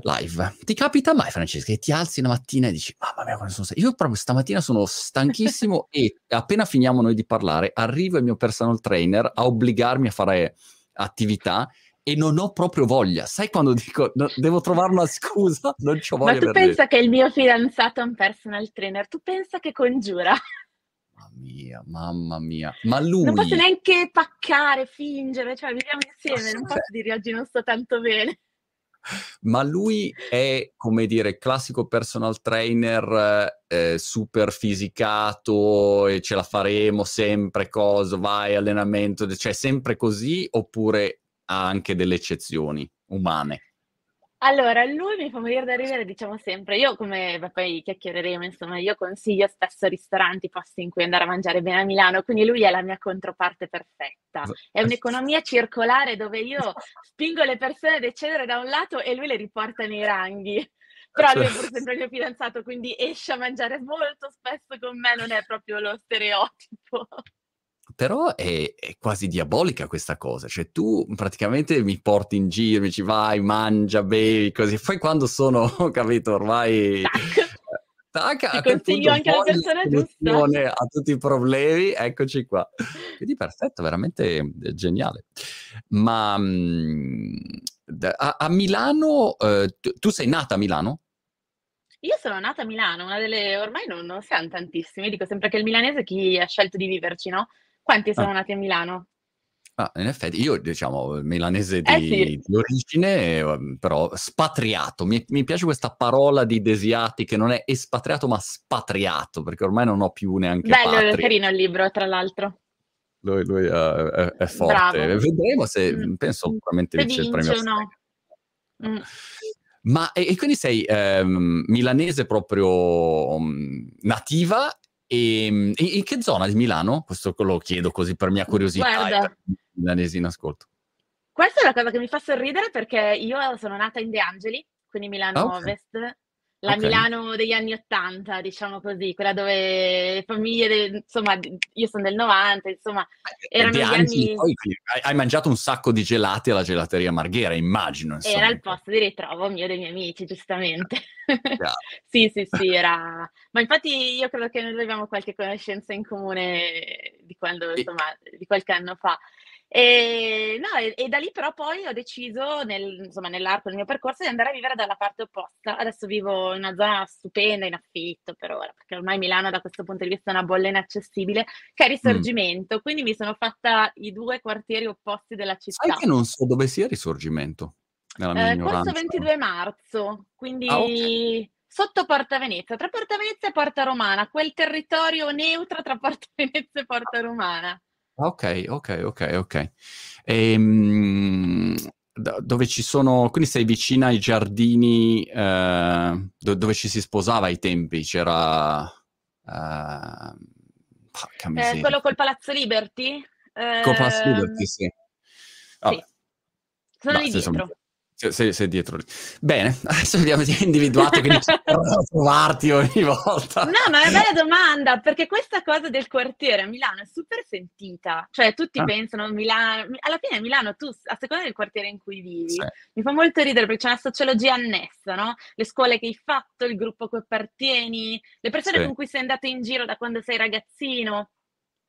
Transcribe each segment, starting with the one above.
live. Ti capita mai, Francesca, che ti alzi la mattina e dici, mamma mia, quando sono stanco. Io proprio stamattina sono stanchissimo e appena finiamo noi di parlare, arriva il mio personal trainer a obbligarmi a fare attività e non ho proprio voglia. Sai quando dico, no, devo trovare una scusa, non ho voglia. Ma tu pensa che il mio fidanzato è un personal trainer, tu pensa che congiura? Mamma mia, mamma mia. Ma lui... Non posso neanche paccare, fingere, cioè viviamo insieme, non posso dire oggi non sto tanto bene. Ma lui è, come dire, classico personal trainer eh, super fisicato e ce la faremo sempre, cosa, vai, allenamento, cioè sempre così oppure ha anche delle eccezioni umane? Allora, lui mi fa morire da ridere, diciamo sempre, io come beh, poi chiacchiereremo, insomma, io consiglio spesso ristoranti, posti in cui andare a mangiare bene a Milano, quindi lui è la mia controparte perfetta. È un'economia circolare dove io spingo le persone ad eccedere da un lato e lui le riporta nei ranghi. Però lui è pur sempre il mio fidanzato, quindi esce a mangiare molto spesso con me, non è proprio lo stereotipo. Però è, è, quasi diabolica questa cosa, cioè tu praticamente mi porti in giro, mi dici vai, mangia, bevi, così. Poi quando sono, capito, ormai... Tac. Tac, Ti consiglio anche la persona giusta. A tutti i problemi, eccoci qua. Quindi perfetto, veramente eh, geniale. Ma mh, a, a, Milano, eh, tu, tu sei nata a Milano? Io sono nata a Milano, una delle ormai non, non siamo tantissimi, dico sempre che il milanese è chi ha scelto di viverci, no? Quanti sono ah. nati a Milano? Ah, in effetti, io diciamo milanese di, eh sì. di origine, ehm, però spatriato. Mi, mi, piace questa parola di Desiati che non è espatriato ma spatriato, perché ormai non ho più neanche Bello, è carino il libro, tra l'altro. Lui, lui uh, è, è, forte. Bravo. Vedremo se, mm. penso, sicuramente vince, vince il premio. No. Mm. Ma e, e, quindi sei um, milanese proprio um, nativa Ehm, e, in che zona di Milano? Questo lo chiedo così per mia curiosità. Guarda, milanesi in ascolto. Questa è la cosa che mi fa sorridere perché io sono nata in De Angeli, quindi Milano ah, okay. Ovest, la okay. Milano degli anni Ottanta, diciamo così, quella dove le famiglie, de, insomma, io sono del 90, insomma, erano gli anni... Poi, hai mangiato un sacco di gelati alla gelateria Marghera, immagino. Insomma. Era il posto di ritrovo mio dei miei amici, giustamente. sì, sì, sì, era... Ma infatti io credo che noi abbiamo qualche conoscenza in comune di quando, insomma, di qualche anno fa. E, no, e, e, da lì però poi ho deciso, nel, insomma, nell'arco del mio percorso, di andare a vivere dalla parte opposta. Adesso vivo in una zona stupenda, in affitto per ora, perché ormai Milano da questo punto di vista è una bolla inaccessibile, che è Risorgimento. Mm. Quindi mi sono fatta i due quartieri opposti della città. Sai che non so dove sia Risorgimento? Nella mia eh, corso 22 marzo, quindi... Ah, okay sotto Porta Venezia, tra Porta Venezia e Porta Romana, quel territorio neutro tra Porta Venezia e Porta Romana. Ok, ok, ok, ok. Ehm, dove ci sono, quindi sei vicina ai giardini eh, dove ci si sposava ai tempi, c'era... Eh, eh, quello col Palazzo Liberty? Col Palazzo Liberty, sì. Oh. sì. Sono lì dietro. Insomma, sei, sei, dietro lì. Bene, adesso abbiamo individuato che trovarti ogni volta. No, ma è una bella domanda, perché questa cosa del quartiere a Milano è super sentita. Cioè, tutti ah. pensano Milano, alla fine Milano, tu, a seconda del quartiere in cui vivi, sì. mi fa molto ridere perché c'è una sociologia annessa, no? Le scuole che hai fatto, il gruppo a cui appartieni, le persone sì. con cui sei andato in giro da quando sei ragazzino.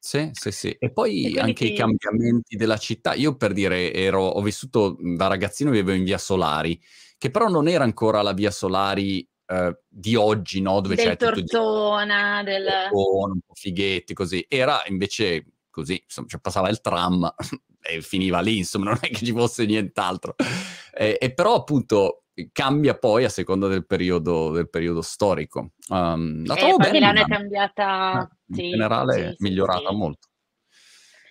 Sì, sì, sì. E poi E anche i cambiamenti della città. Io per dire, ero, ho vissuto da ragazzino, vivevo in via Solari, che però non era ancora la via Solari eh, di oggi, no? Dove Del c'è tutto di Tortona, del... un po' fighetti, così. Era invece così, insomma, cioè passava il tram e finiva lì, insomma, non è che ci fosse nient'altro. E, e però appunto cambia poi a seconda del periodo, del periodo storico. Um, la trovo eh, bella. Milano è cambiata, in generale è migliorata molto.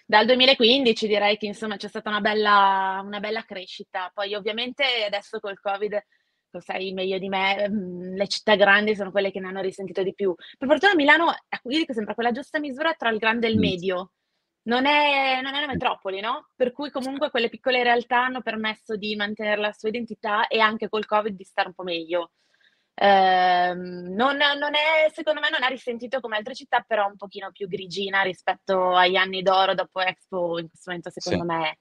Dal 2015 direi che insomma c'è stata una bella, una bella crescita, poi ovviamente adesso col Covid lo sai meglio di me, mm, le città grandi sono quelle che ne hanno risentito di più. Per fortuna Milano, io dico sempre, quella giusta misura tra il grande e il medio non è, non è una metropoli, no? Per cui comunque quelle piccole realtà hanno permesso di mantenere la sua identità e anche col Covid di stare un po' meglio. Eh, non, non è, secondo me non ha risentito come altre città, però un pochino più grigina rispetto agli anni d'oro dopo Expo in questo momento, secondo sì. me.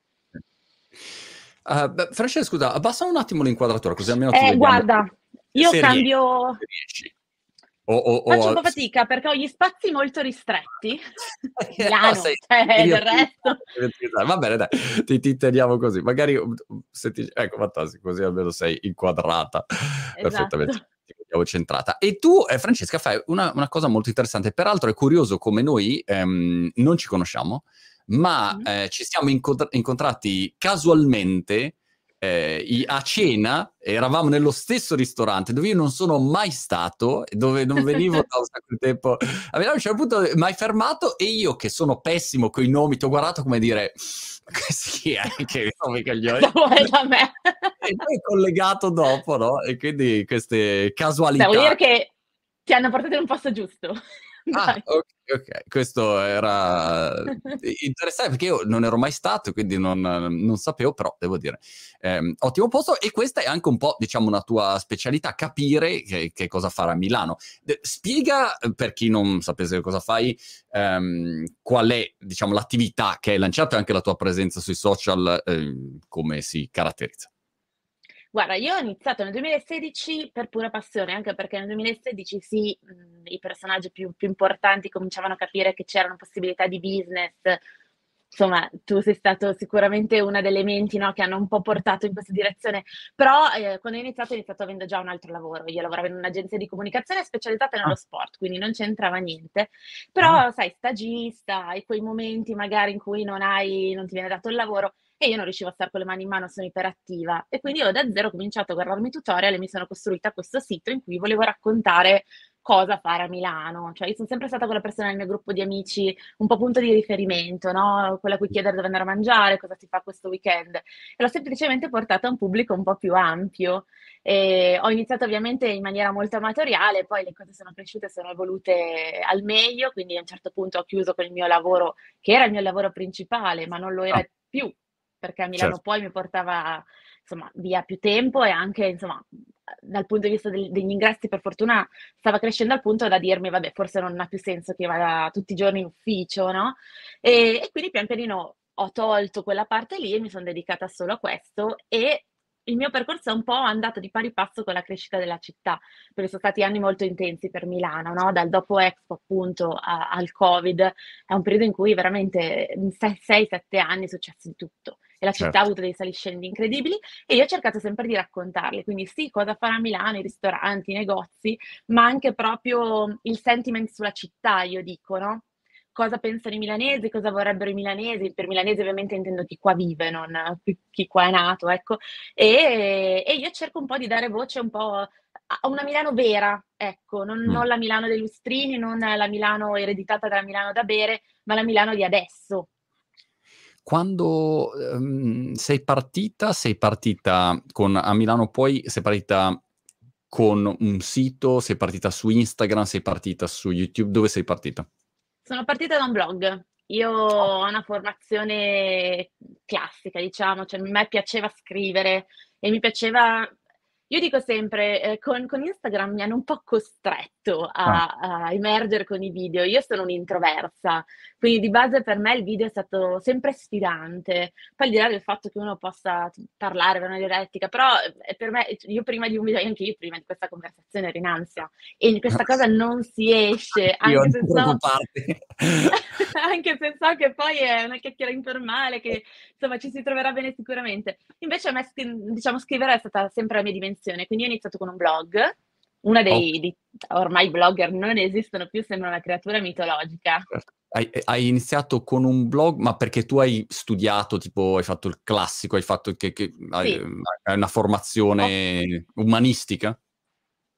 Uh, beh, Francesca, scusa, abbassa un attimo l'inquadratura così almeno eh, guarda, io cambio... Riesci. O, o, Faccio un po' fatica perché ho gli spazi molto ristretti. Milano, no, sei, cioè, del resto. Va bene, dai, ti, ti teniamo così. Magari, se ti, ecco, fantastico, così almeno sei inquadrata esatto. perfettamente centrata. E tu, eh, Francesca, fai una, una, cosa molto interessante. Peraltro è curioso come noi ehm, non ci conosciamo, ma eh, ci siamo incontra- incontrati casualmente eh, a cena, eravamo nello stesso ristorante dove io non sono mai stato, dove non venivo da un sacco di tempo. A un certo punto mi hai fermato e io che sono pessimo con i nomi ti ho guardato come dire sì, anche come coglioni. da me. e poi collegato dopo, no? E quindi queste casualità. Devo dire che ti hanno portato in un posto giusto. Ah, ok, ok, questo era interessante perché io non ero mai stato, quindi non, non sapevo, però devo dire, ehm, ottimo posto e questa è anche un po', diciamo, una tua specialità, capire che, che cosa fare a Milano. De- spiega, per chi non sapesse cosa fai, ehm, qual è, diciamo, l'attività che hai lanciato e anche la tua presenza sui social, eh, come si caratterizza. Guarda, io ho iniziato nel 2016 per pura passione, anche perché nel 2016 sì, mh, i personaggi più, più importanti cominciavano a capire che c'erano possibilità di business. Insomma, tu sei stato sicuramente una delle menti no, che hanno un po' portato in questa direzione, però eh, quando ho iniziato ho iniziato avendo già un altro lavoro, io lavoravo in un'agenzia di comunicazione specializzata nello ah. sport, quindi non c'entrava niente, però ah. sai, stagista, hai quei momenti magari in cui non, hai, non ti viene dato il lavoro, e io non riuscivo a stare con le mani in mano, sono iperattiva. E quindi io da zero ho cominciato a guardarmi tutorial e mi sono costruita questo sito in cui volevo raccontare cosa fare a Milano. Cioè, io sono sempre stata quella persona nel mio gruppo di amici, un po' punto di riferimento, no? Quella a cui chiedere dove andare a mangiare, cosa si fa questo weekend. E l'ho semplicemente portata a un pubblico un po' più ampio. E ho iniziato ovviamente in maniera molto amatoriale, poi le cose sono cresciute, sono evolute al meglio, quindi a un certo punto ho chiuso con il mio lavoro, che era il mio lavoro principale, ma non lo era ah. più perché a Milano certo. poi mi portava insomma, via più tempo e anche insomma, dal punto di vista del, degli ingressi per fortuna stava crescendo al punto da dirmi vabbè forse non ha più senso che vada tutti i giorni in ufficio no? e, e quindi pian pianino ho tolto quella parte lì e mi sono dedicata solo a questo e il mio percorso è un po' andato di pari passo con la crescita della città, perché sono stati anni molto intensi per Milano, no? dal dopo Expo appunto a, al Covid, è un periodo in cui veramente in 6-7 anni è successo di tutto e la città certo. ha avuto dei saliscendi incredibili e io ho cercato sempre di raccontarli, quindi sì, cosa fare a Milano, i ristoranti, i negozi, ma anche proprio il sentiment sulla città, io dico, no? cosa pensano i milanesi, cosa vorrebbero i milanesi. Per milanesi ovviamente intendo chi qua vive, non chi qua è nato, ecco. E, e io cerco un po' di dare voce un po' a una Milano vera, ecco, non, mm. non, la Milano dei lustrini, non la Milano ereditata dalla Milano da bere, ma la Milano di adesso. Quando um, sei partita, sei partita con a Milano poi sei partita con un sito, sei partita su Instagram, sei partita su YouTube, dove sei partita? Sono partita da un blog. Io ho una formazione classica, diciamo, cioè a me piaceva scrivere e mi piaceva io dico sempre, eh, con, con, Instagram mi hanno un po' costretto a, ah. a, emergere con i video. Io sono un'introversa, quindi di base per me il video è stato sempre sfidante. Poi al di là del fatto che uno possa parlare, avere una dialettica, però eh, per me, io prima di un video, anche io prima di questa conversazione ero in ansia e questa cosa non si esce. Anche se, so, anche se so che poi è una chiacchiera informale, che insomma ci si troverà bene sicuramente. Invece a me, diciamo, scrivere è stata sempre la mia dimensione. Quindi ho iniziato con un blog, una dei, oh. di, ormai blogger non esistono più, sembra una creatura mitologica. Certo. Hai, hai, iniziato con un blog, ma perché tu hai studiato, tipo hai fatto il classico, hai fatto che, che sì. hai, hai, una formazione oh. umanistica?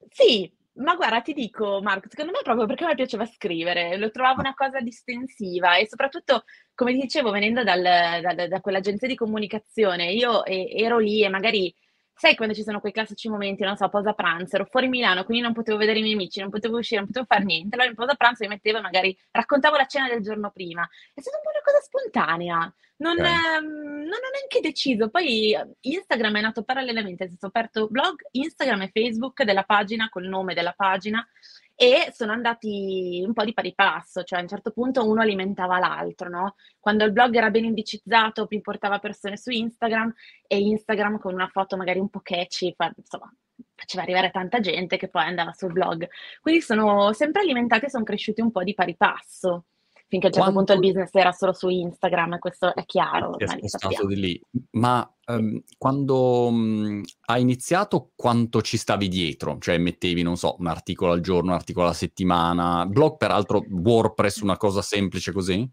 Sì, ma guarda, ti dico, Marco, secondo me proprio perché me piaceva scrivere, lo trovavo una cosa distensiva e soprattutto, come dicevo, venendo dal, da, da quell'agenzia di comunicazione, io ero lì e magari sai quando ci sono quei classici momenti, non so, pausa pranzo, ero fuori Milano, quindi non potevo vedere i miei amici, non potevo uscire, non potevo fare niente. Allora in pausa pranzo mi mettevo e magari raccontavo la cena del giorno prima. È stata un po' una cosa spontanea. Non, okay. ehm, non ho neanche deciso. Poi Instagram è nato parallelamente, ho aperto blog, Instagram e Facebook della pagina, col nome della pagina e sono andati un po' di pari passo, cioè a un certo punto uno alimentava l'altro, no? Quando il blog era ben indicizzato, mi portava persone su Instagram e Instagram con una foto magari un po' catchy, fa, insomma, faceva arrivare tanta gente che poi andava sul blog. Quindi sono sempre alimentati e sono cresciuti un po' di pari passo finché a un certo Quanto... punto il business era solo su Instagram, questo è chiaro. È spostato di lì. Ma um, quando um, hai iniziato, quanto ci stavi dietro? Cioè mettevi, non so, un articolo al giorno, un articolo alla settimana, blog peraltro, WordPress, una cosa semplice così?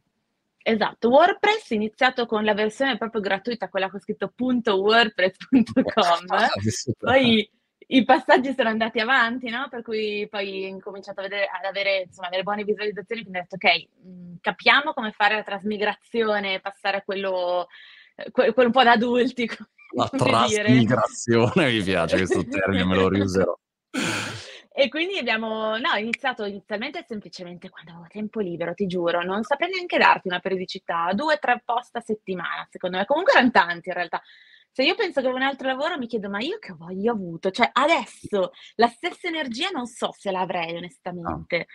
Esatto, WordPress iniziato con la versione proprio gratuita, quella con scritto .wordpress.com, poi i passaggi sono andati avanti, no? Per cui poi ho incominciato vedere, ad avere, insomma, delle buone visualizzazioni, quindi ho detto, ok, mm, capiamo come fare la trasmigrazione, passare a quello, eh, quello un po' da adulti. La trasmigrazione, mi piace questo termine, me lo riuserò. E quindi abbiamo no, iniziato inizialmente semplicemente quando avevo tempo libero, ti giuro, non saprei neanche darti una periodicità, due o tre post a settimana, secondo me. Comunque erano tanti in realtà. Se io penso che ho un altro lavoro mi chiedo: "Ma io che voglia ho avuto?" Cioè adesso la stessa energia non so se l'avrei onestamente.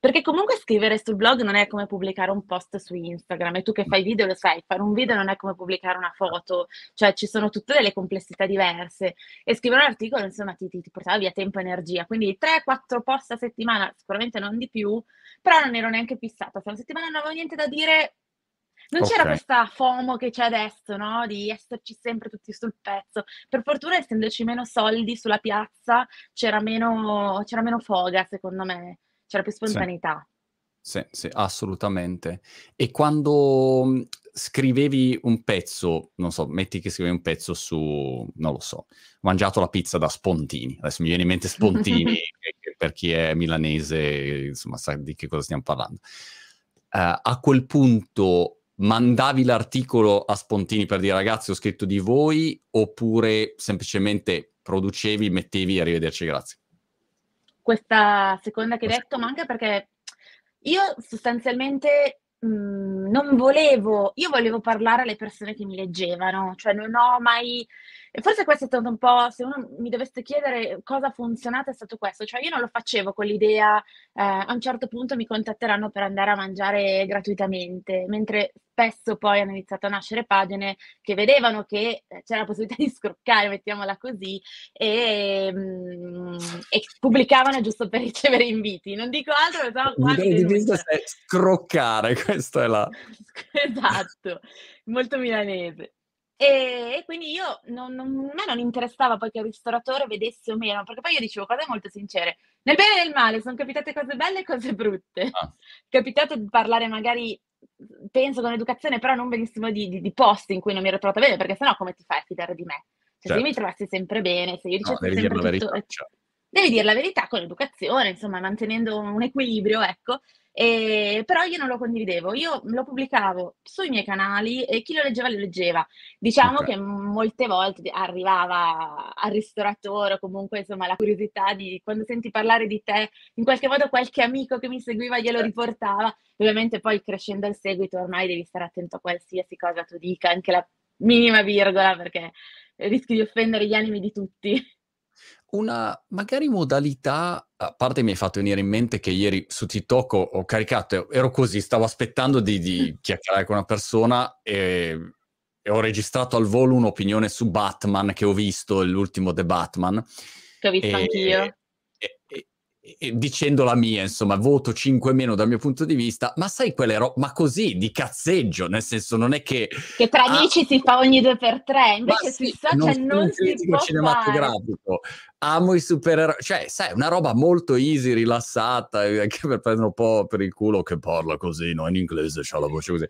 Perché comunque scrivere sul blog non è come pubblicare un post su Instagram e tu che fai video lo sai, fare un video non è come pubblicare una foto, cioè ci sono tutte delle complessità diverse e scrivere un articolo insomma ti ti ti portava via tempo e energia. Quindi 3, 4 post a settimana, sicuramente non di più, però non ero neanche fissata. Se una settimana non avevo niente da dire non c'era questa FOMO che c'è adesso, no? Di esserci sempre tutti sul pezzo. Per fortuna, essendoci meno soldi sulla piazza, c'era meno, c'era meno foga, secondo me. C'era più spontaneità. Sì, sì, assolutamente. E quando mhmm, scrivevi un pezzo, non so, metti che scrivevi un pezzo su, non lo so, ho mangiato la pizza da Spontini, adesso mi viene in mente Spontini, per chi è milanese, insomma, sa di che cosa stiamo parlando. Uh, a quel punto mandavi l'articolo a Spontini per dire ragazzi ho scritto di voi oppure semplicemente producevi, mettevi arrivederci, grazie? Questa seconda che hai detto, ma anche perché io sostanzialmente mh, mhmm, non volevo, io volevo parlare alle persone che mi leggevano, cioè non ho mai e forse questo è stato un po', se uno mi dovesse chiedere cosa ha funzionato, è stato questo, cioè io non lo facevo con l'idea, eh, a un certo punto mi contatteranno per andare a mangiare gratuitamente, mentre spesso poi hanno iniziato a nascere pagine che vedevano che eh, c'era la possibilità di scroccare, mettiamola così, e, mm, e pubblicavano giusto per ricevere inviti. Non dico altro, però qua di business è scroccare, questo è la... esatto, molto milanese. E, quindi io non, non, a me non interessava poi che il ristoratore vedesse o meno, perché poi io dicevo cose molto sincere. Nel bene e nel male sono capitate cose belle e cose brutte. Ah. Capitato di parlare magari, penso con educazione, però non benissimo di, di, di posti in cui non mi ero trovata bene, perché sennò come ti fai a fidare di me? Cioè, certo. se io mi trovassi sempre bene, se io dicessi no, sempre tutto... Verità, cioè. Devi dire la verità con educazione, insomma, mantenendo un equilibrio, ecco. E, però io non lo condividevo, io lo pubblicavo sui miei canali e chi lo leggeva lo leggeva. Diciamo okay. che molte volte arrivava al ristoratore o comunque insomma la curiosità di quando senti parlare di te, in qualche modo qualche amico che mi seguiva glielo certo. riportava. Ovviamente poi crescendo il seguito ormai devi stare attento a qualsiasi cosa tu dica, anche la minima virgola perché rischi di offendere gli animi di tutti una magari modalità, a parte mi hai fatto venire in mente che ieri su TikTok ho, ho caricato, ero così, stavo aspettando di, di chiacchierare con una persona e, e, ho registrato al volo un'opinione su Batman che ho visto, l'ultimo The Batman. Che ho visto e, anch'io dicendo la mia, insomma, voto 5 meno dal mio punto di vista, ma sai quelle robe, ma così, di cazzeggio, nel senso non è che... Che tra ah, amici si fa ogni due per tre, invece sui social non, non si può cinematografico. Fare. Amo i supereroi, cioè, sai, una roba molto easy, rilassata, eh, anche per prendere un po' per il culo che parla così, no? In inglese c'ha la voce così.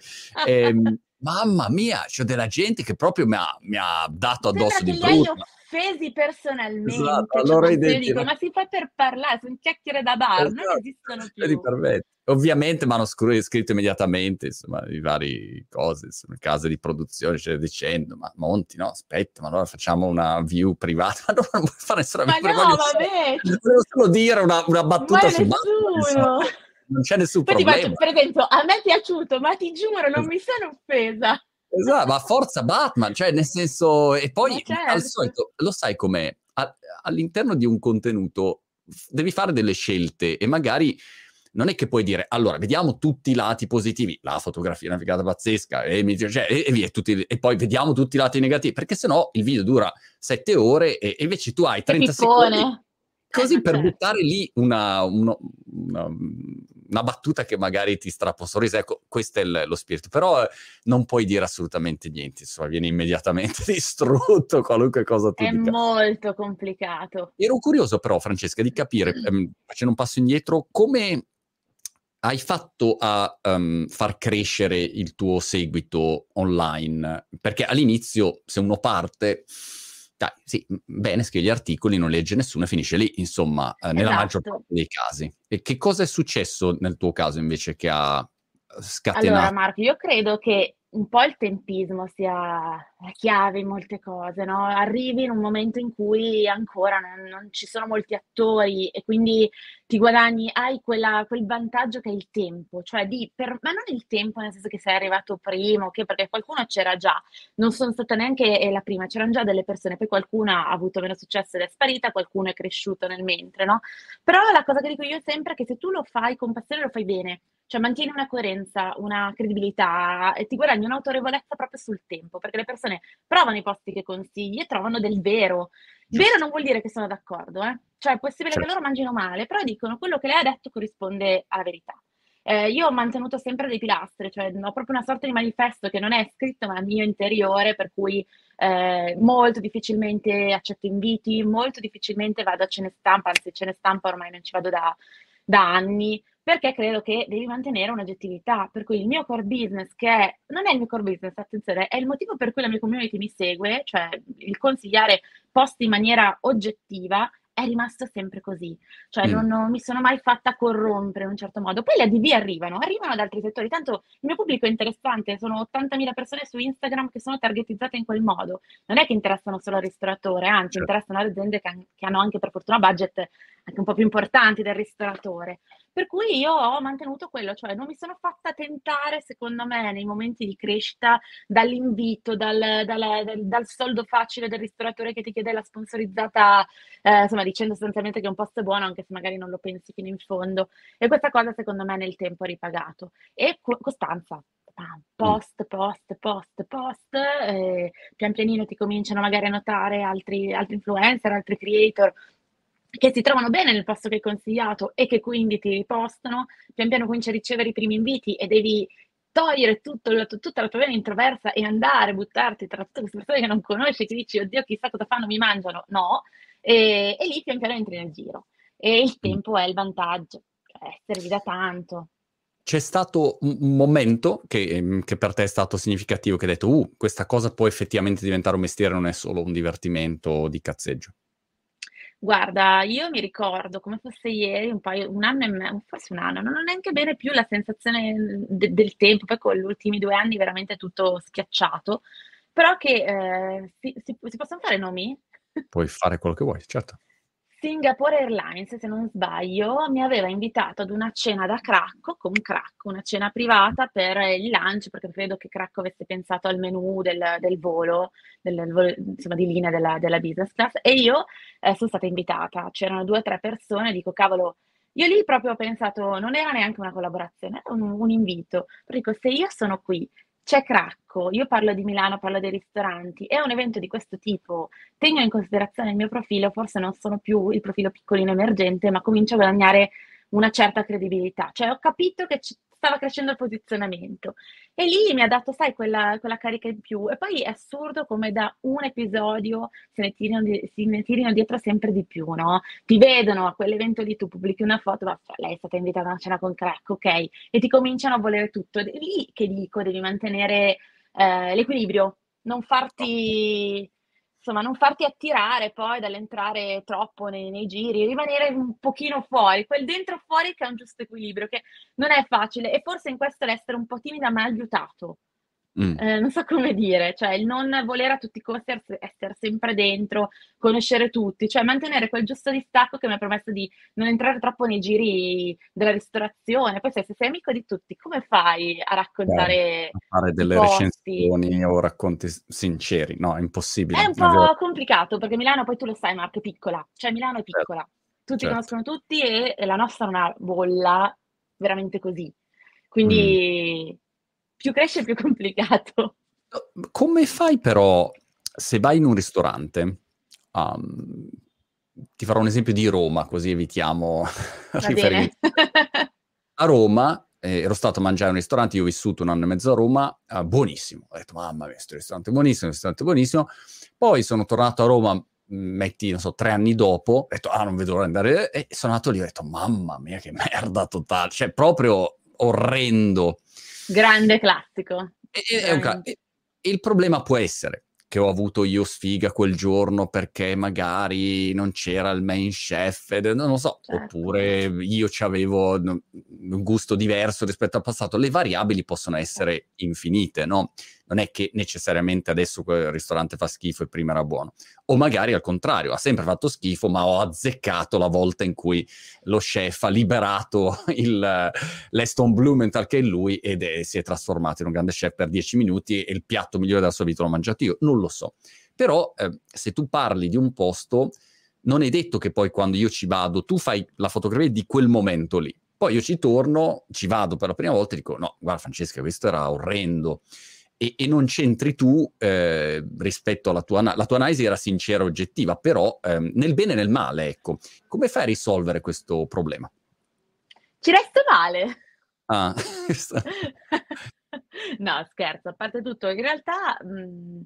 e, ehm, mamma mia, c'è della gente che proprio mi ha, mi ha dato addosso di brutto offesi personalmente. Esatto, cioè, allora cioè, dico, ma si fa per parlare, sono chiacchiere da bar, esatto, non esistono più. Perfetto. Ovviamente mi hanno scritto immediatamente, insomma, i vari cose, insomma, case di produzione, cioè dicendo, ma Monti, no, aspetta, ma allora facciamo una view privata, ma non vuoi fare nessuna ma view. Ma no, vabbè! Volevo solo dire una, una battuta su nessuno. Non c'è nessun Poi problema. Faccio, per esempio, a me è piaciuto, ma ti giuro, non mi sono offesa. Esatto, ma forza Batman, cioè nel senso... E poi certo. al solito, lo sai com'è, a, all'interno di un contenuto devi fare delle scelte e magari non è che puoi dire allora vediamo tutti i lati positivi, la fotografia è una figata pazzesca e, cioè, e, e, via, tutti, e, poi vediamo tutti i lati negativi, perché sennò il video dura sette ore e, e invece tu hai 30 secondi. Così per buttare lì una, una, una, una, battuta che magari ti strappa un sorriso, ecco, questo è il, lo spirito. Però eh, non puoi dire assolutamente niente, insomma, viene immediatamente distrutto qualunque cosa tu è dica. È molto complicato. Ero curioso però, Francesca, di capire, ehm, facendo un passo indietro, come hai fatto a um, far crescere il tuo seguito online? Perché all'inizio, se uno parte, dai, sì, bene, scrive gli articoli, non legge nessuno e finisce lì, insomma, eh, nella esatto. maggior parte dei casi. E che cosa è successo nel tuo caso invece che ha scatenato? Allora, Marco, io credo che un po' il tempismo sia la chiave in molte cose, no? Arrivi in un momento in cui ancora non, non ci sono molti attori e quindi ti guadagni, hai quella, quel vantaggio che è il tempo, cioè di, per, ma non il tempo nel senso che sei arrivato prima, okay? perché qualcuno c'era già, non sono stata neanche eh, la prima, c'erano già delle persone, poi qualcuno ha avuto meno successo ed è sparita, qualcuno è cresciuto nel mentre, no? Però la cosa che dico io sempre è che se tu lo fai con passione lo fai bene, cioè mantieni una coerenza, una credibilità e ti guadagni un'autorevolezza proprio sul tempo, perché le persone provano i posti che consigli e trovano del vero. Vero non vuol dire che sono d'accordo, eh? cioè è possibile certo. che loro mangino male, però dicono quello che lei ha detto corrisponde alla verità. Eh, io ho mantenuto sempre dei pilastri, cioè ho proprio una sorta di manifesto che non è scritto ma è mio interiore, per cui eh, molto difficilmente accetto inviti, molto difficilmente vado a cene stampa, anzi cene stampa ormai non ci vado da, da anni, perché credo che devi mantenere un'oggettività. Per cui il mio core business, che è, non è il mio core business, attenzione, è il motivo per cui la mia community mi segue, cioè il consigliare posti in maniera oggettiva, è rimasto sempre così, cioè mm. non, non, mi sono mai fatta corrompere in un certo modo. Poi le ADV arrivano, arrivano da altri settori, tanto il mio pubblico è interessante, sono 80.000 persone su Instagram che sono targetizzate in quel modo, non è che interessano solo al ristoratore, anzi certo. interessano alle aziende che, che hanno anche per fortuna budget anche un po' più importanti del ristoratore. Per cui io ho mantenuto quello, cioè non mi sono fatta tentare, secondo me, nei momenti di crescita, dall'invito, dal, dal, dal, dal soldo facile del ristoratore che ti chiede la sponsorizzata, eh, insomma, dicendo sostanzialmente che un posto è buono, anche se magari non lo pensi fino in fondo. E questa cosa, secondo me, nel tempo ha ripagato. E co- costanza, post, post, post, post, eh, pian pianino ti cominciano magari a notare altri, altri influencer, altri creator che si trovano bene nel posto che hai consigliato e che quindi ti ripostano, pian piano cominci a ricevere i primi inviti e devi togliere tutto, tutta la tua vena introversa e andare a buttarti tra tutte queste persone che non conosci, che dici, oddio, chissà cosa fanno, mi mangiano. No, e, e lì pian piano entri nel giro. E il mm. tempo è il vantaggio, cioè servi da tanto. C'è stato un momento che, ehm, che, per te è stato significativo, che hai detto, uh, questa cosa può effettivamente diventare un mestiere, non è solo un divertimento di cazzeggio. Guarda, io mi ricordo come fosse ieri, un paio, un anno e mezzo, forse un anno, non ho neanche bene più la sensazione de- del tempo, poi con gli ultimi due anni veramente tutto schiacciato, però che eh, si, si, si possono fare nomi? Puoi fare quello che vuoi, certo. Singapore Airlines, se non sbaglio, mi aveva invitato ad una cena da Cracco, con Cracco, una cena privata per il lunch, perché credo che Cracco avesse pensato al menù del, del volo, del, volo, insomma di linea della, della, business class, e io eh, sono stata invitata, c'erano due o tre persone, dico cavolo, io lì proprio ho pensato, non era neanche una collaborazione, era un, un invito, dico se io sono qui c'è Cracco, io parlo di Milano, parlo dei ristoranti, è un evento di questo tipo, tengo in considerazione il mio profilo, forse non sono più il profilo piccolino emergente, ma comincio a guadagnare una certa credibilità. Cioè ho capito che c- stava crescendo il posizionamento e lì mi ha dato, sai, quella, quella, carica in più. E poi è assurdo come da un episodio se ne, tirino, se ne tirino dietro sempre di più, no? Ti vedono a quell'evento lì, tu pubblichi una foto, ma lei è stata invitata a una cena con crack, ok? E ti cominciano a volere tutto. È lì che dico, devi mantenere eh, l'equilibrio, non farti insomma, non farti attirare poi dall'entrare troppo nei, nei, giri, rimanere un pochino fuori, quel dentro fuori che è un giusto equilibrio, che non è facile e forse in questo l'essere un po' timida mi ha aiutato. Mm. Eh, non so come dire, cioè il non volere a tutti i costi essere sempre dentro, conoscere tutti, cioè mantenere quel giusto distacco che mi ha permesso di non entrare troppo nei giri della ristorazione. Poi se, sei amico di tutti, come fai a raccontare... Beh, a fare delle recensioni o racconti sinceri? No, è impossibile. È un po' complicato perché Milano, poi tu lo sai Marco, è piccola, cioè Milano è certo. piccola. Certo tutti Certo. conoscono tutti e e la nostra è una bolla veramente così. Quindi più cresce più è complicato. Come fai però se vai in un ristorante, uhm, ti farò un esempio di Roma così evitiamo riferimenti a Roma, ehm, ero stato a mangiare in un ristorante, io ho vissuto 1 anno e mezzo a Roma, uhm, buonissimo. Ho detto: "Mamma mia, 'sto ristorante è buonissimo, ristorante buonissimo". Poi sono tornato a Roma, mhmm, metti, non so, 3 anni dopo, ho detto: "Ah, non vedo l'ora di andare" e sono andato lì ho detto: "Mamma mia, che merda totale", cioè proprio orrendo. Grande classico, E e è un ca veramente. e e il problema può essere che ho avuto io sfiga quel giorno perché magari non c'era il main chef non lo so, Certo. oppure io c'avevo n un gusto diverso rispetto al passato. Le variabili possono essere infinite, no, non è che necessariamente adesso quel ristorante fa schifo e prima era buono. O magari al contrario, ha sempre fatto schifo, ma ho azzeccato la volta in cui lo chef ha liberato il l'Aston Blumenthal che è lui ed è si è trasformato in un grande chef per 10 minuti e il piatto migliore della sua vita l'ho mangiato io, non lo so. Però, ehm, se tu parli di un posto, non è detto che poi quando io ci vado, tu fai la fotografia di quel momento lì. Poi io ci torno, ci vado per la prima volta e dico: "No, guarda Francesca, questo era orrendo". E e non c'entri tu, ehm, rispetto alla tua la tua analisi era sincera e oggettiva, però, ehm, nel bene e nel male, ecco. Come fai a risolvere questo problema? Ci resto male. Ah, No, scherzo, a parte tutto, in realtà, mhmm,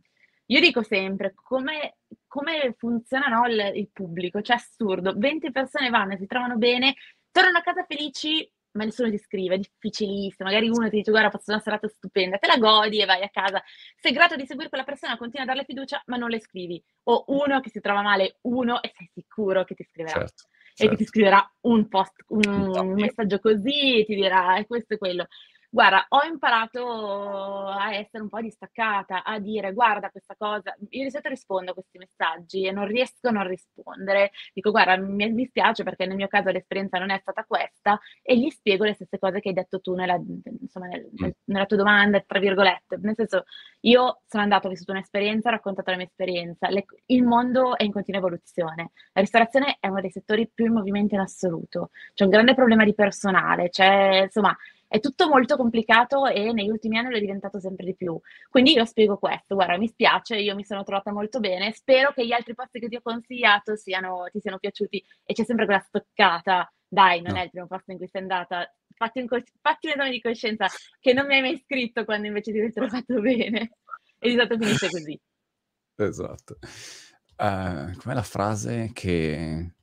io dico sempre come come funziona, no, il il pubblico, cioè assurdo. 20 persone vanno, si trovano bene, tornano a casa felici, ma nessuno ti scrive, è difficilissimo. Magari uno ti dice: "Guarda, ho passato una serata stupenda", te la godi e vai a casa. Sei grato di seguire quella persona, continui a darle fiducia, ma non le scrivi. O uno che si trova male, uno e sei sicuro che ti scriverà. Certo, E che ti certo. scriverà un post un un messaggio così e ti dirà: "E questo e quello". Guarda, ho imparato a essere un po' distaccata, a dire: "Guarda questa cosa" io di solito rispondo a questi messaggi e non riesco a non rispondere. Dico: "Guarda, mi mi spiace perché nel mio caso l'esperienza non è stata questa" e gli spiego le stesse cose che hai detto tu nella mhmm, insomma nel Mh. nel nella tua domanda, tra virgolette. Nel senso, io sono andata, ho vissuto un'esperienza, ho raccontato la mia esperienza. Le c il mondo è in continua evoluzione. La ristorazione è uno dei settori più in movimento in assoluto. C'è un grande problema di personale, c'è insomma, è tutto molto complicato e negli ultimi anni lo è diventato sempre di più. Quindi io spiego questo: "Guarda, mi spiace, io mi sono trovata molto bene, spero che gli altri posti che ti ho consigliato siano ti siano piaciuti" e c'è sempre quella stoccata: "Dai, non No. è il primo posto in cui sei andata, fatti un fatti un esame di coscienza che non mi hai mai scritto quando invece ti sei trovato bene". E di solito finisce così. Esatto. Uhm, com'è la frase che,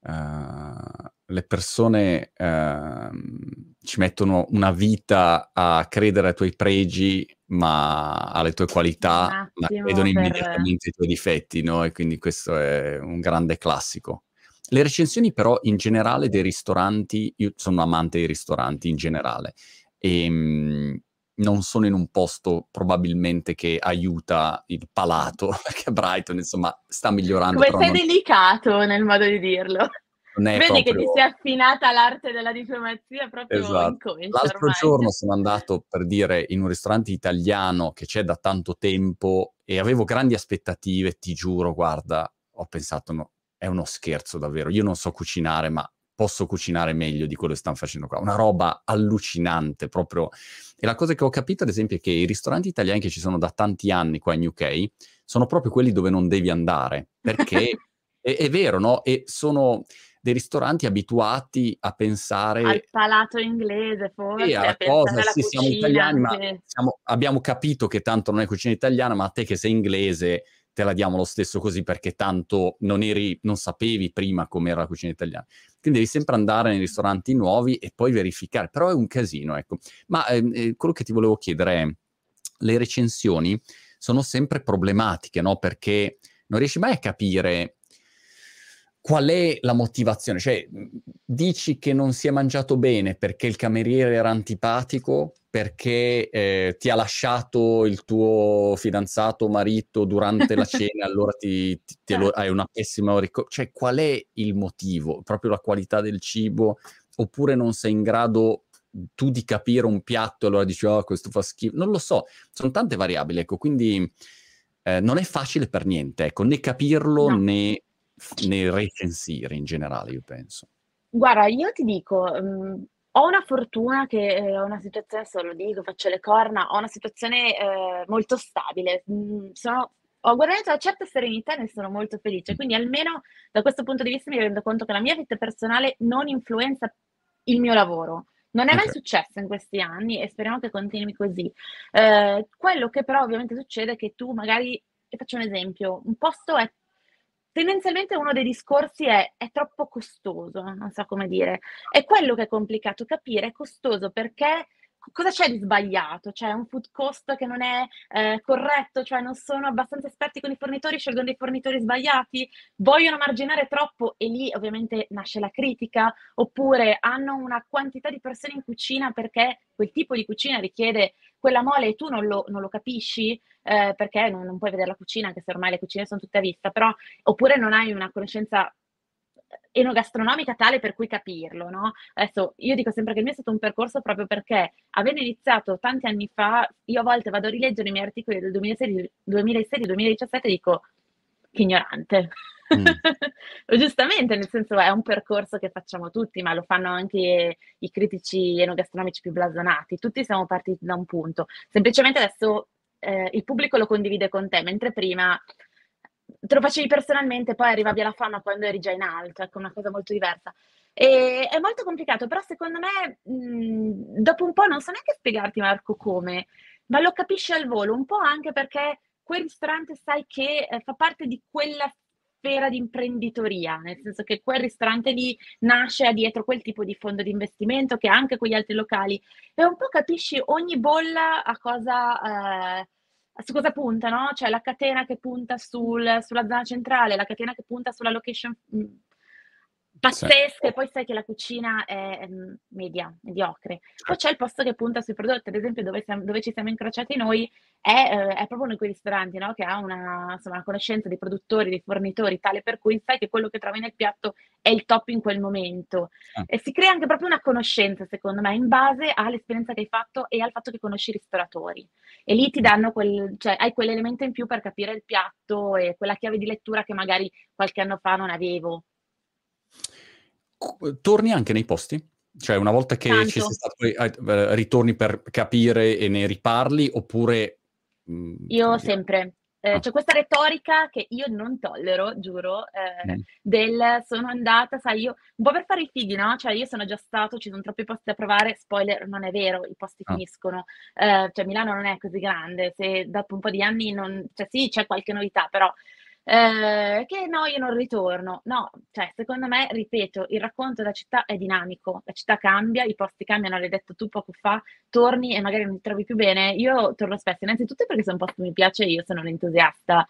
uhm, le persone, uhm, ci mettono una vita a credere ai tuoi pregi, ma alle tue qualità, ma credono per immediatamente ai tuoi difetti, no, e quindi questo è un grande classico. Le recensioni però in generale dei ristoranti io sono amante dei ristoranti in generale, ehm, non sono in un posto probabilmente che aiuta il palato, perché Brighton insomma sta migliorando, Come sei non delicato nel modo di dirlo. È Vedi che ti proprio sei affinata all'arte della diplomazia proprio Esatto. L'altro ormai. giorno sono andato, per dire, in un ristorante italiano che c'è da tanto tempo e avevo grandi aspettative, ti giuro, guarda, ho pensato: "No, è uno scherzo davvero. Io non so cucinare, ma posso cucinare meglio di quello che stan facendo qua". Una roba allucinante proprio. E la cosa che ho capito ad esempio è che i ristoranti italiani che ci sono da tanti anni qua in UK, sono proprio quelli dove non devi andare, perché è è vero, no, e sono dei ristoranti abituati a Al pensare palato inglese forse, Sì, a alla cosa, sì, siamo cucina italiani, ma siamo abbiamo capito che tanto non è cucina italiana, ma a te che sei inglese te la diamo lo stesso così perché tanto non eri non sapevi prima com'era la cucina italiana. Quindi devi sempre andare nei ristoranti nuovi e poi verificare, però è un casino, ecco. Ma, ehm, ehm, quello che ti volevo chiedere è: le recensioni sono sempre problematiche, no, perché non riesci mai a capire qual è la motivazione. Cioè, dici che non si è mangiato bene perché il cameriere era antipatico, perché, ehm, ti ha lasciato il tuo fidanzato o marito durante la cena, allora ti ti te lo hai una pessima rico cioè qual è il motivo? Proprio la qualità del cibo? Oppure non sei in grado tu di capire un piatto e allora dici: "Oh, questo fa schi" non lo so, son tante variabili, ecco, quindi, ehm, non è facile per niente, ecco, né capirlo No. né nel recensire in generale, io penso? Guarda, io ti dico, mhmm, ho una fortuna che, ehm, ho una situazione adesso lo dico, faccio le corna, ho una situazione, ehm, molto stabile. Mhmm, sono ho guadagnato una certa serenità e ne sono molto felice. Quindi almeno da questo punto di vista mi rendo conto che la mia vita personale non influenza il mio lavoro. Non è mai Okay. successo in questi anni e speriamo che continui così. Ehm, quello che però ovviamente succede è che tu magari ti faccio un esempio, un posto è tendenzialmente uno dei discorsi è: è troppo costoso, non so come dire. È quello che è complicato capire, è costoso perché co cosa c'è di sbagliato? C'è un food cost che non è, ehm, corretto, cioè non sono abbastanza esperti con i fornitori, scelgono dei fornitori sbagliati? Vogliono marginare troppo e lì ovviamente nasce la critica, oppure hanno una quantità di persone in cucina perché quel tipo di cucina richiede quella mole tu non lo non lo capisci, ehm, perché non non puoi vedere la cucina, anche se ormai le cucine son tutte a vista, però oppure non hai una conoscenza enogastronomica tale per cui capirlo, no. Adesso io dico sempre che il mio è stato un percorso proprio perché avendo iniziato tanti anni fa, io a volte vado a rileggere i miei articoli del 2016 2016, 2017 e dico: "Che ignorante." Mh. Giustamente, nel senso è un percorso che facciamo tutti, ma lo fanno anche i critici enogastronomici più blasonati. Tutti siamo partiti da un punto. Semplicemente adesso, ehm, il pubblico lo condivide con te, mentre prima te lo facevi personalmente, poi arrivavi alla fama quando eri già in alto, ecco, una cosa molto diversa. Ehm, è molto complicato, però secondo me, mhmm, dopo un po' non so neanche spiegarti Marco come, ma lo capisci al volo, un po' anche perché quel ristorante sai che, ehm, fa parte di quella sfera di imprenditoria, nel senso che quel ristorante lì nasce, dietro quel tipo di fondo di investimento che anche quegli altri locali. E un po' capisci ogni bolla a cosa ehm, su cosa punta, no, c'è la catena che punta sul sulla zona centrale, la catena che punta sulla location, mhmm, Sì. pazzesche, poi sai che la cucina è, mhmm, media, mediocre. Poi c'è il posto che punta sui prodotti, ad esempio dove siam dove ci siamo incrociati noi è ehm, è proprio uno di quei ristoranti, no, che ha una insomma, una conoscenza dei produttori, dei fornitori, tale per cui sai che quello che trovi nel piatto è il top in quel momento. Ah. E si crea anche proprio una conoscenza, secondo me, in base all'esperienza che hai fatto e al fatto che conosci i ristoratori. E lì ti danno quel cioè hai quell'elemento in più per capire il piatto e quella chiave di lettura che magari qualche anno fa non avevo. Cu torni anche nei posti? Cioè una volta che ci sei Tanto. stato hai v ritorni per capire e ne riparli oppure, mhmm, Io come dire sempre. Ehm, ah. c'è questa retorica che io non tollero, giuro, ehm, Mh. del sono andata, sai io un po' per fare i fighi, no, cioè io sono già stato, ci son troppi posti da provare, spoiler, non è vero, i posti Ah. finiscono. Ehm, cioè Milano non è così grande, se dopo un po' di anni non cioè sì, c'è qualche novità, però ehm, che no, io non ritorno. No, cioè secondo me, ripeto, il racconto della città è dinamico, la città cambia, i posti cambiano, l'hai detto tu poco fa, torni e magari non ti trovi più bene. Io torno spesso, innanzitutto perché se un posto mi piace io sono un'entusiasta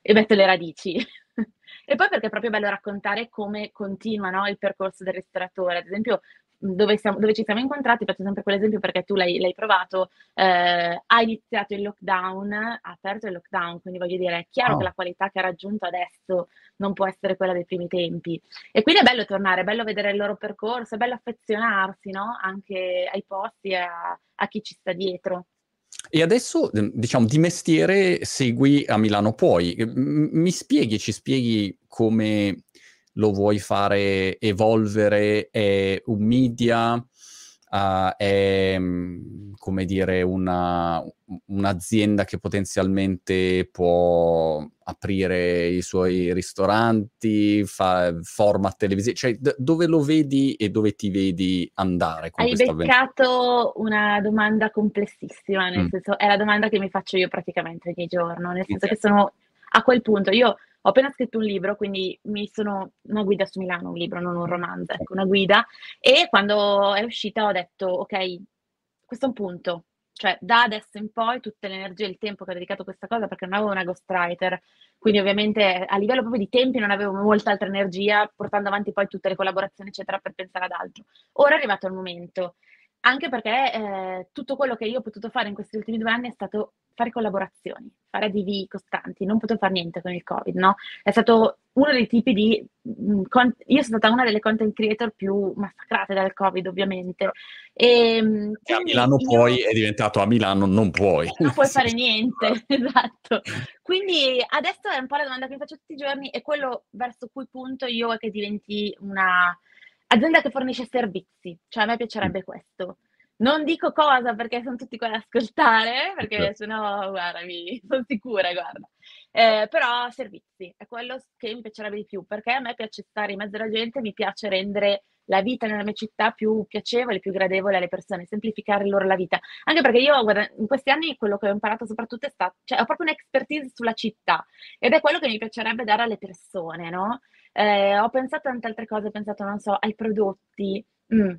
e metto le radici. E poi perché è proprio bello raccontare come continua, no, il percorso del ristoratore. Ad esempio, dove siamo dove ci siamo incontrati, faccio sempre quell'esempio perché tu l'hai l'hai provato, ehm, ha iniziato il lockdown, ha aperto il lockdown, quindi voglio dire è chiaro che Ah. la qualità che ha raggiunto adesso non può essere quella dei primi tempi. E quindi è bello tornare, è bello vedere il loro percorso, è bello affezionarsi, no, anche ai posti e a a chi ci sta dietro. E adesso, d diciamo di mestiere segui A Milano Puoi. Mi spieghi ci spieghi come lo vuoi fare evolvere? È un media? Uhm, è, mhmm, come dire una un'azienda che potenzialmente può aprire i suoi ristoranti, fa format televisi cioè d dove lo vedi e dove ti vedi andare con Hai beccato una domanda complessissima, nel Mh. senso è la domanda che mi faccio io praticamente ogni giorno, nel senso Okay. che sono a quel punto. Io ho appena scritto un libro, quindi mi sono una guida su Milano, un libro, non un romanzo, ecco, una guida, e quando è uscita ho detto: "Okay, questo è un punto, cioè da adesso in poi tutte le energie e il tempo che ho dedicato a questa cosa" perché non avevo una ghostwriter, quindi ovviamente a livello proprio di tempi non avevo molta altra energia, portando avanti poi tutte le collaborazioni eccetera, per pensare ad altro. Ora è arrivato il momento, anche perché, ehm, tutto quello che io ho potuto fare in questi ultimi 2 anni è stato fare collaborazioni, fare ADV costanti, non potevo fare niente con il Covid, no? È stato uno dei tipi di... Mm, io sono stata una delle content creator più massacrate dal Covid, ovviamente. E, mm, e a Milano io... poi è diventato a Milano non puoi. Non puoi fare niente, esatto. Quindi adesso è un po' la domanda che mi faccio tutti i giorni e quello verso cui punto io è che diventi una azienda che fornisce servizi, cioè a me piacerebbe mm. questo. Non dico cosa perché sono tutti qua ad ascoltare, perché certo. sennò, guarda, mi, sono sicura, guarda. Eh, però servizi, è quello che mi piacerebbe di più, perché a me piace stare in mezzo alla gente, mi piace rendere la vita nella mia città più piacevole, più gradevole alle persone, semplificare loro la vita. Anche perché io, guarda, in questi anni quello che ho imparato soprattutto è stato, cioè ho proprio un'expertise sulla città ed è quello che mi piacerebbe dare alle persone, no? Eh, ho pensato a tante altre cose, ho pensato, non so, ai prodotti. Mm.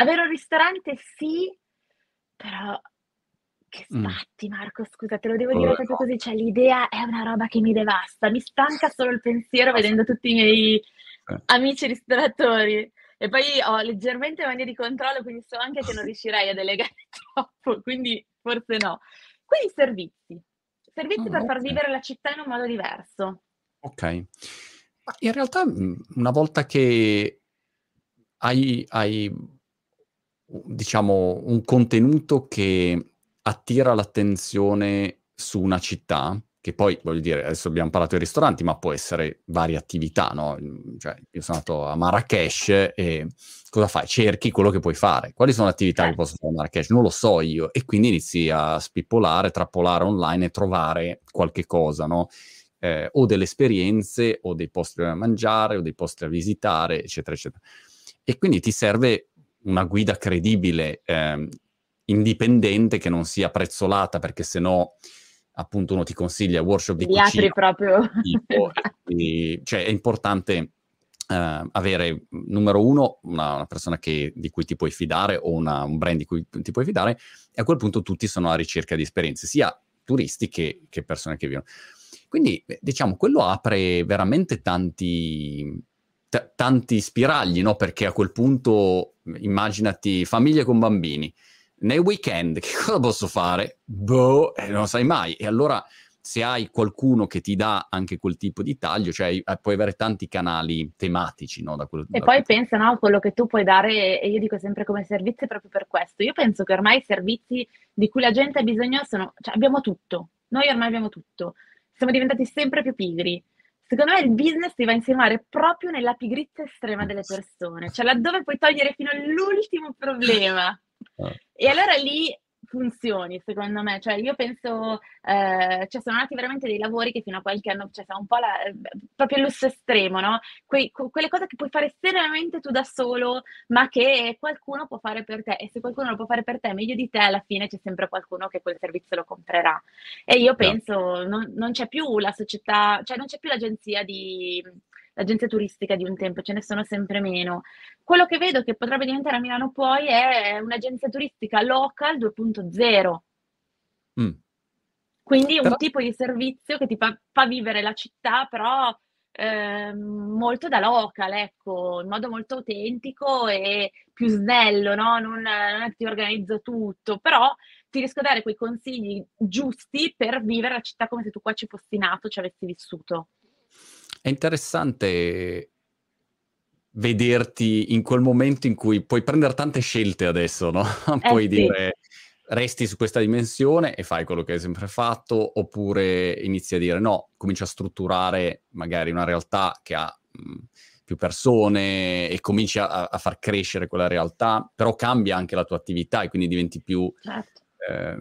Avere un ristorante sì, però che mm. sbatti Marco, scusa, te lo devo dire proprio così, cioè l'idea è una roba che mi devasta, mi stanca solo il pensiero vedendo tutti i miei eh. amici ristoratori. E poi ho leggermente mania di controllo, quindi so anche che non riuscirei a delegare troppo, quindi forse no. Quindi servizi, servizi oh, per far vivere la città in un modo diverso. Ok. In realtà, una volta che hai, hai diciamo, un contenuto che attira l'attenzione su una città, che poi, voglio dire, adesso abbiamo parlato di ristoranti, ma può essere varie attività, no? Cioè, io sono andato a Marrakesh e cosa fai? Cerchi quello che puoi fare. Quali sono le attività che posso fare a Marrakesh? Non lo so io. E quindi inizi a spippolare, trappolare online e trovare qualche cosa, no? Eh, o delle esperienze, o dei posti da mangiare, o dei posti da visitare, eccetera, eccetera. E quindi ti serve una guida credibile, eh, indipendente, che non sia prezzolata, perché se no appunto uno ti consiglia workshop di Li cucina. proprio. Tipo, quindi, cioè è importante uh, avere, numero uno, una, una persona che, di cui ti puoi fidare o una, un brand di cui ti puoi fidare e a quel punto tutti sono alla ricerca di esperienze, sia turisti che, che persone che vivono. Quindi, diciamo, quello apre veramente tanti, t- tanti spiragli, no? Perché a quel punto immaginati famiglie con bambini. Nei weekend che cosa posso fare? Boh, eh, non lo sai mai. E allora se hai qualcuno che ti dà anche quel tipo di taglio, cioè eh, puoi avere tanti canali tematici, no? Da quello, e da poi pensa, no, a quello che tu puoi dare, e io dico sempre come servizi proprio per questo. Io penso che ormai i servizi di cui la gente ha bisogno sono, cioè abbiamo tutto. Noi ormai abbiamo tutto. Siamo diventati sempre più pigri secondo me il business ti va a insinuare proprio nella pigrizia estrema delle persone, cioè laddove puoi togliere fino all'ultimo problema. Ah. E allora lì funzioni, secondo me. Cioè, io penso, eh, cioè, sono nati veramente dei lavori che fino a qualche anno, cioè, sono un po' la, proprio il lusso estremo, no? Que- quelle cose che puoi fare serenamente tu da solo, ma che qualcuno può fare per te. E se qualcuno lo può fare per te meglio di te, alla fine c'è sempre qualcuno che quel servizio lo comprerà. E io penso, non, non c'è più la società, cioè, non c'è più l'agenzia di l'agenzia turistica di un tempo, ce ne sono sempre meno. Quello che vedo che potrebbe diventare a Milano poi è un'agenzia turistica local 2.0. Mm. Quindi però... un tipo di servizio che ti fa, fa vivere la città, però eh, molto da local, ecco, in modo molto autentico e più snello, no? Non, non ti organizzo tutto, però ti riesco a dare quei consigli giusti per vivere la città come se tu qua ci fossi nato, ci avessi vissuto. È interessante vederti in quel momento in cui puoi prendere tante scelte adesso, no? Eh, puoi sì. dire resti su questa dimensione e fai quello che hai sempre fatto, oppure inizi a dire no, cominci a strutturare magari una realtà che ha mh, più persone e cominci a, a, far crescere quella realtà, però cambia anche la tua attività e quindi diventi più certo. eh,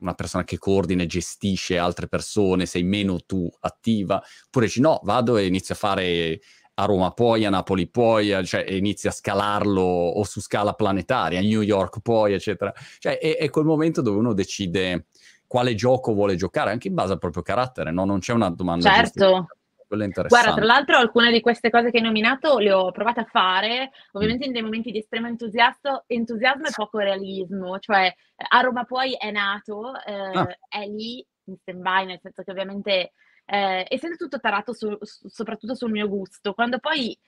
una persona che coordina e gestisce altre persone, sei meno tu attiva, oppure dici no, vado e inizio a fare a Roma poi, a Napoli poi, cioè inizia a scalarlo o su scala planetaria, a New York poi, eccetera. Cioè è, è quel momento dove uno decide quale gioco vuole giocare, anche in base al proprio carattere, no? Non c'è una domanda Certo, quello è interessante. Guarda, tra l'altro alcune di queste cose che hai nominato le ho provate a fare, ovviamente in dei momenti di estremo entusiasmo e poco realismo, cioè eh, a Roma poi è nato, eh, ah. è lì in stand-by, nel senso che ovviamente, eh, essendo tutto tarato su, su, soprattutto sul mio gusto, quando poi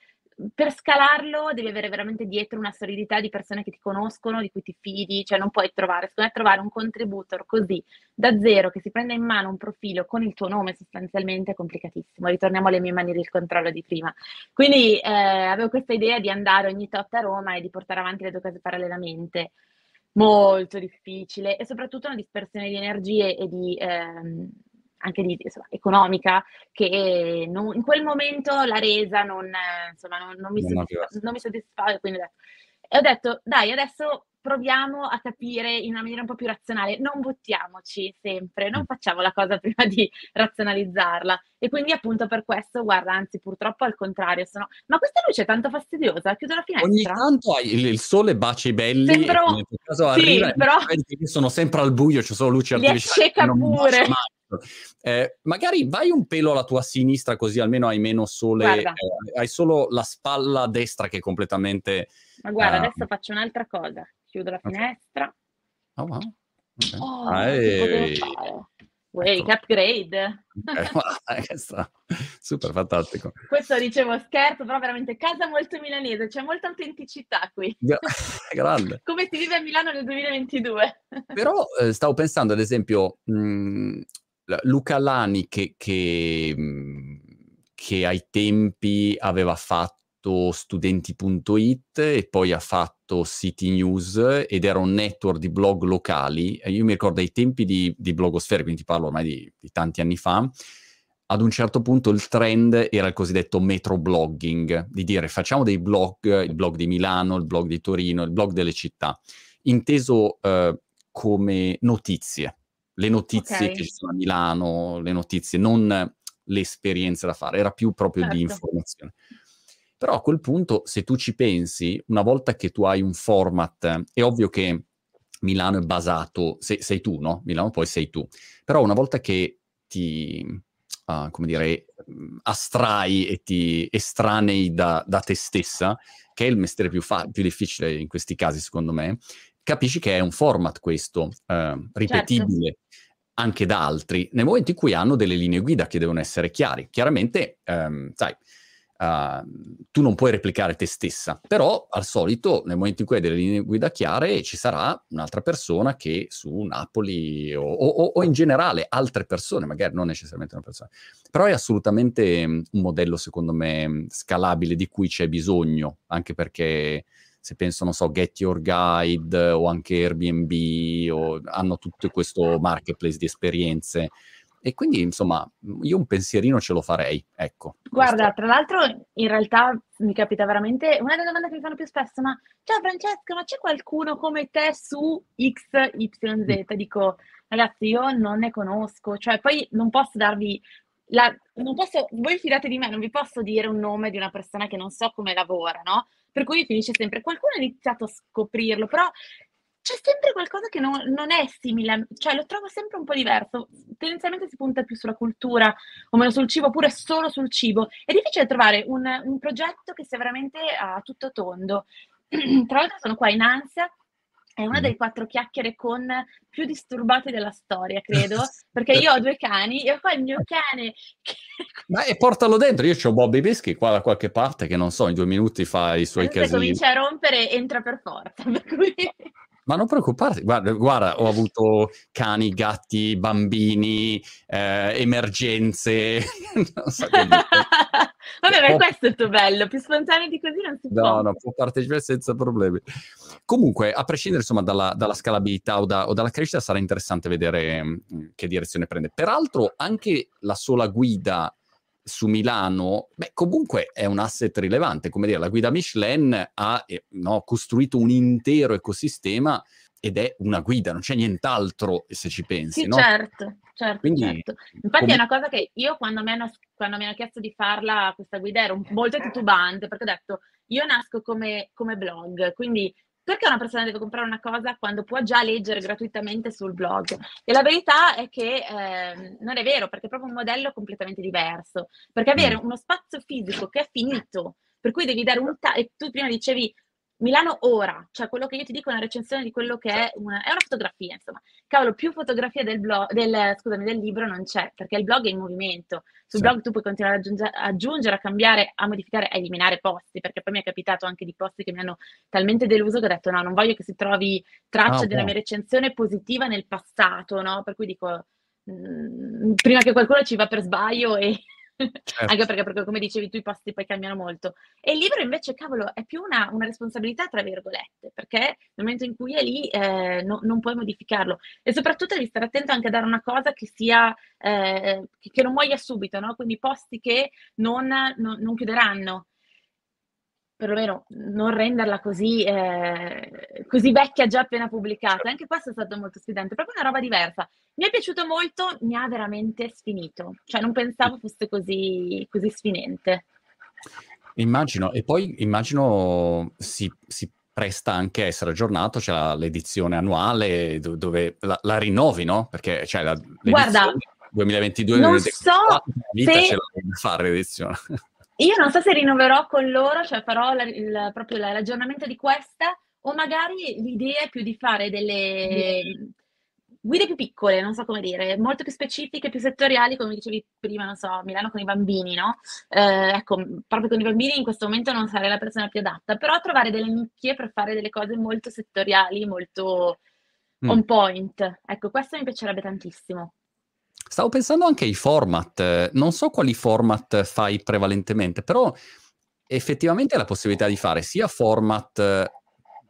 per scalarlo devi avere veramente dietro una solidità di persone che ti conoscono, di cui ti fidi, cioè non puoi trovare, secondo me trovare un contributor così da zero che si prenda in mano un profilo con il tuo nome sostanzialmente è complicatissimo. Ritorniamo alle mie mani del controllo di prima. Quindi eh, avevo questa idea di andare ogni tot a Roma e di portare avanti le due cose parallelamente. Molto difficile e soprattutto una dispersione di energie e di ehm, anche di, insomma, economica, che non, in quel momento la resa non, insomma, non, non, mi, soddisfa, non mi soddisfava. Quindi e ho detto, dai, adesso proviamo a capire in una maniera un po' più razionale, non buttiamoci sempre, non facciamo la cosa prima di razionalizzarla. E quindi appunto per questo, guarda, anzi purtroppo al contrario, sono... ma questa luce è tanto fastidiosa, chiudo la finestra. Ogni tanto il, il sole bacia i belli, Sembro... nel caso arriva sì, però... sono sempre al buio, ci sono luci artificiali. Li acceca pure. Eh, magari vai un pelo alla tua sinistra così almeno hai meno sole, eh, hai solo la spalla destra che è completamente... Ma guarda, uh, adesso faccio un'altra cosa, chiudo la finestra. Oh, wow. Okay. Oh, ah, Wake ecco. upgrade. Eh, super fantastico. Questo dicevo scherzo, però veramente casa molto milanese, c'è molta autenticità qui. Grande. Come si vive a Milano nel 2022. però eh, stavo pensando ad esempio mh, mm, Luca Lani che, che, mh, che ai tempi aveva fatto studenti.it e poi ha fatto City News ed era un network di blog locali. Io mi ricordo ai tempi di, di blogosfera, quindi ti parlo ormai di, di, tanti anni fa, ad un certo punto il trend era il cosiddetto metro blogging, di dire facciamo dei blog, il blog di Milano, il blog di Torino, il blog delle città, inteso eh, come notizie, le notizie okay. che ci sono a Milano, le notizie, non le esperienze da fare, era più proprio certo. di informazione. Però a quel punto, se tu ci pensi, una volta che tu hai un format, è ovvio che Milano è basato, sei, sei tu, no? Milano poi sei tu. Però una volta che ti, uh, come dire, astrai e ti estranei da, da, te stessa, che è il mestiere più, fa- più difficile in questi casi, secondo me, capisci che è un format questo, uh, ripetibile. Certo anche da altri, nel momento in cui hanno delle linee guida che devono essere chiare. Chiaramente, um, sai, Uh, tu non puoi replicare te stessa, però al solito nel momento in cui hai delle linee guida chiare ci sarà un'altra persona che su Napoli o, o, o, in generale altre persone, magari non necessariamente una persona, però è assolutamente um, un modello secondo me scalabile di cui c'è bisogno, anche perché se penso, non so, Get Your Guide o anche Airbnb o hanno tutto questo marketplace di esperienze e quindi, insomma, io un pensierino ce lo farei, ecco. Guarda, questo. tra l'altro, in realtà mi capita veramente, una delle domande che mi fanno più spesso, ma ciao Francesca, ma c'è qualcuno come te su XYZ? Mm. Dico, ragazzi, io non ne conosco, cioè poi non posso darvi la, non posso, voi fidate di me, non vi posso dire un nome di una persona che non so come lavora, no? Per cui finisce sempre, qualcuno ha iniziato a scoprirlo, però c'è sempre qualcosa che non, non, è simile, cioè lo trovo sempre un po' diverso. Tendenzialmente si punta più sulla cultura o meno sul cibo, oppure solo sul cibo. È difficile trovare un, un progetto che sia veramente a tutto tondo. Tra l'altro sono qua in ansia è una delle quattro chiacchiere con più disturbate della storia, credo, perché io ho due cani e qua il mio cane... Che... Ma e portalo dentro, io ho Bobby Bischi qua da qualche parte che non so, in due minuti fa i suoi casini. Se comincia a rompere, entra per forza, per cui... Ma non preoccuparti, guarda, guarda, ho avuto cani, gatti, bambini, eh, emergenze. non so che Vabbè, ma questo è il tuo bello, più spontaneo di così non si no, può. No, no, può partecipare senza problemi. Comunque, a prescindere insomma dalla, dalla scalabilità o, da, o, dalla crescita, sarà interessante vedere mh, mm, che direzione prende. Peraltro, anche la sola guida su Milano, beh, comunque è un asset rilevante, come dire, la guida Michelin ha eh, no, costruito un intero ecosistema ed è una guida, non c'è nient'altro se ci pensi, sì, no? certo, certo, Quindi, certo. Infatti come... è una cosa che io quando mi, hanno, quando mi hanno chiesto di farla questa guida ero molto titubante perché ho detto io nasco come, come blog, quindi perché una persona deve comprare una cosa quando può già leggere gratuitamente sul blog? E la verità è che eh, non è vero, perché è proprio un modello completamente diverso. Perché avere mm. uno spazio fisico che è finito, per cui devi dare un... Ta- e tu prima dicevi Milano ora, cioè quello che io ti dico è una recensione di quello che è una, è una fotografia, insomma. Cavolo, più fotografia del, blog, del, scusami, del libro non c'è, perché il blog è in movimento. Sul sì. blog tu puoi continuare ad aggiungere, aggiungere, a cambiare, a modificare, a eliminare posti, perché poi mi è capitato anche di posti che mi hanno talmente deluso che ho detto no, non voglio che si trovi traccia oh, della mia recensione positiva nel passato, no? Per cui dico, mh, mm, prima che qualcuno ci va per sbaglio e Certo. Anche perché, perché, come dicevi tu, i posti poi cambiano molto. E il libro invece, cavolo, è più una, una responsabilità, tra virgolette, perché nel momento in cui è lì eh, no, non puoi modificarlo. E soprattutto devi stare attento anche a dare una cosa che sia, eh, che, che, non muoia subito, no? Quindi posti che non, non, non chiuderanno perlomeno non renderla così, eh, così, vecchia già appena pubblicata. Anche questo è stato molto sfidante, proprio una roba diversa. Mi è piaciuto molto, mi ha veramente sfinito, cioè non pensavo fosse così, così sfinente. Immagino, e poi immagino si, si presta anche a essere aggiornato, c'è la, l'edizione annuale dove la, la rinnovi, no? Perché c'è la, Guarda, 2022 non so se... ce la fare l'edizione. Io non so se rinnoverò con loro, cioè farò la, il, proprio l'aggiornamento di questa, o magari l'idea è più di fare delle guide più piccole, non so come dire, molto più specifiche, più settoriali, come dicevi prima, non so, Milano con i bambini, no? Eh, ecco, proprio con i bambini in questo momento non sarei la persona più adatta, però trovare delle nicchie per fare delle cose molto settoriali, molto mm. on point. Ecco, questo mi piacerebbe tantissimo. Stavo pensando anche ai format, non so quali format fai prevalentemente, però effettivamente la possibilità di fare sia format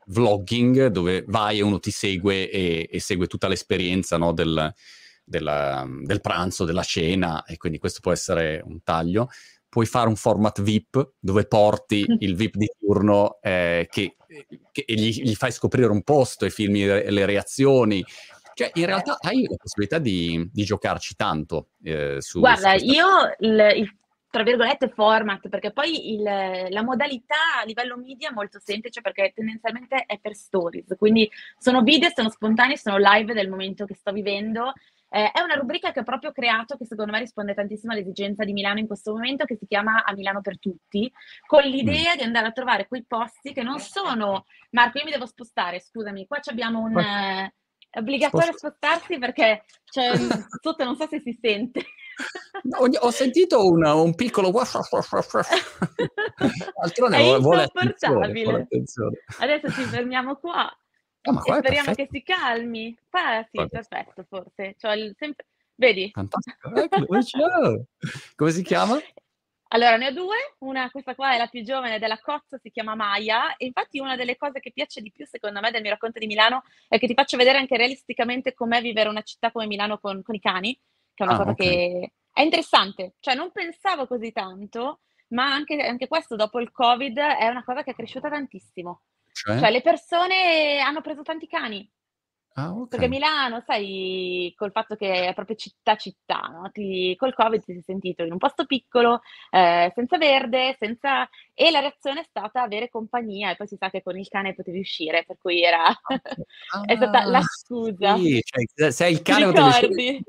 vlogging dove vai e uno ti segue e, e segue tutta l'esperienza no, del, della, del pranzo, della cena e quindi questo può essere un taglio. Puoi fare un format VIP dove porti il VIP di turno eh, che, che gli, gli, fai scoprire un posto e filmi le, le reazioni cioè, in realtà hai la possibilità di, di giocarci tanto eh, su Guarda, su io il, il, tra virgolette format, perché poi il, la modalità a livello media è molto semplice perché tendenzialmente è per stories, quindi sono video, sono spontanei, sono live del momento che sto vivendo. Eh, è una rubrica che ho proprio creato che secondo me risponde tantissimo all'esigenza di Milano in questo momento, che si chiama A Milano per tutti, con l'idea mm. di andare a trovare quei posti che non sono... Marco, io mi devo spostare, scusami, qua abbiamo un... Eh, è obbligatorio spostarsi perché cioè, sotto non so se si sente. Ho sentito un, un piccolo Altrone è vuole attenzione, Adesso ci fermiamo qua oh, e speriamo che si calmi. Qua sì, perfetto forse. Cioè, sempre... Vedi? Fantastico. Ecco, Come si chiama? Allora, ne ho due, una, questa qua è la più giovane della Cozza, si chiama Maya, e infatti una delle cose che piace di più secondo me del mio racconto di Milano è che ti faccio vedere anche realisticamente com'è vivere una città come Milano con, con i cani, che è una ah, cosa okay. che è interessante, cioè non pensavo così tanto, ma anche, anche, questo dopo il Covid è una cosa che è cresciuta tantissimo. Cioè? cioè le persone hanno preso tanti cani, Ah, okay. Perché Milano, sai, col fatto che è proprio città-città, no? Ti, col Covid ti sei sentito in un posto piccolo, eh, senza verde, senza... e la reazione è stata avere compagnia e poi si sa che con il cane potevi uscire, per cui era... Ah, è stata la scusa. Sì, cioè, se hai il cane potevi uscire,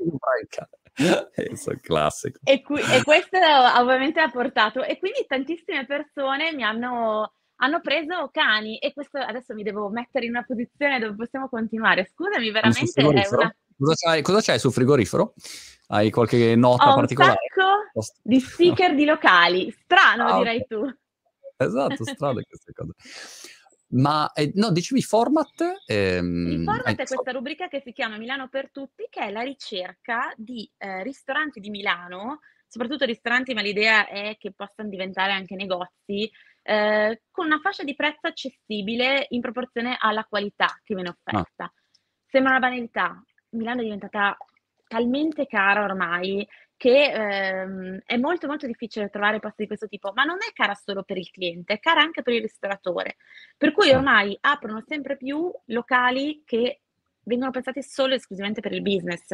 È classico. E, qui, e questo ovviamente ha portato, e quindi tantissime persone mi hanno hanno preso cani e questo adesso mi devo mettere in una posizione dove possiamo continuare. Scusami, veramente è una... Cosa c'hai, cosa c'hai sul frigorifero? Hai qualche nota Ho particolare? Un sacco di sticker di locali. Strano, ah, direi tu. Esatto, strane queste cose. Ma eh, no, dicevi format? Ehm, il format è questa rubrica che si chiama Milano per tutti, che è la ricerca di eh, ristoranti di Milano, soprattutto ristoranti, ma l'idea è che possano diventare anche negozi, eh, con una fascia di prezzo accessibile in proporzione alla qualità che viene offerta. Ah. Sembra una banalità, Milano è diventata talmente cara ormai che ehm, è molto molto difficile trovare posti di questo tipo, ma non è cara solo per il cliente, è cara anche per il ristoratore. Per cui ormai aprono sempre più locali che vengono pensati solo e esclusivamente per il business.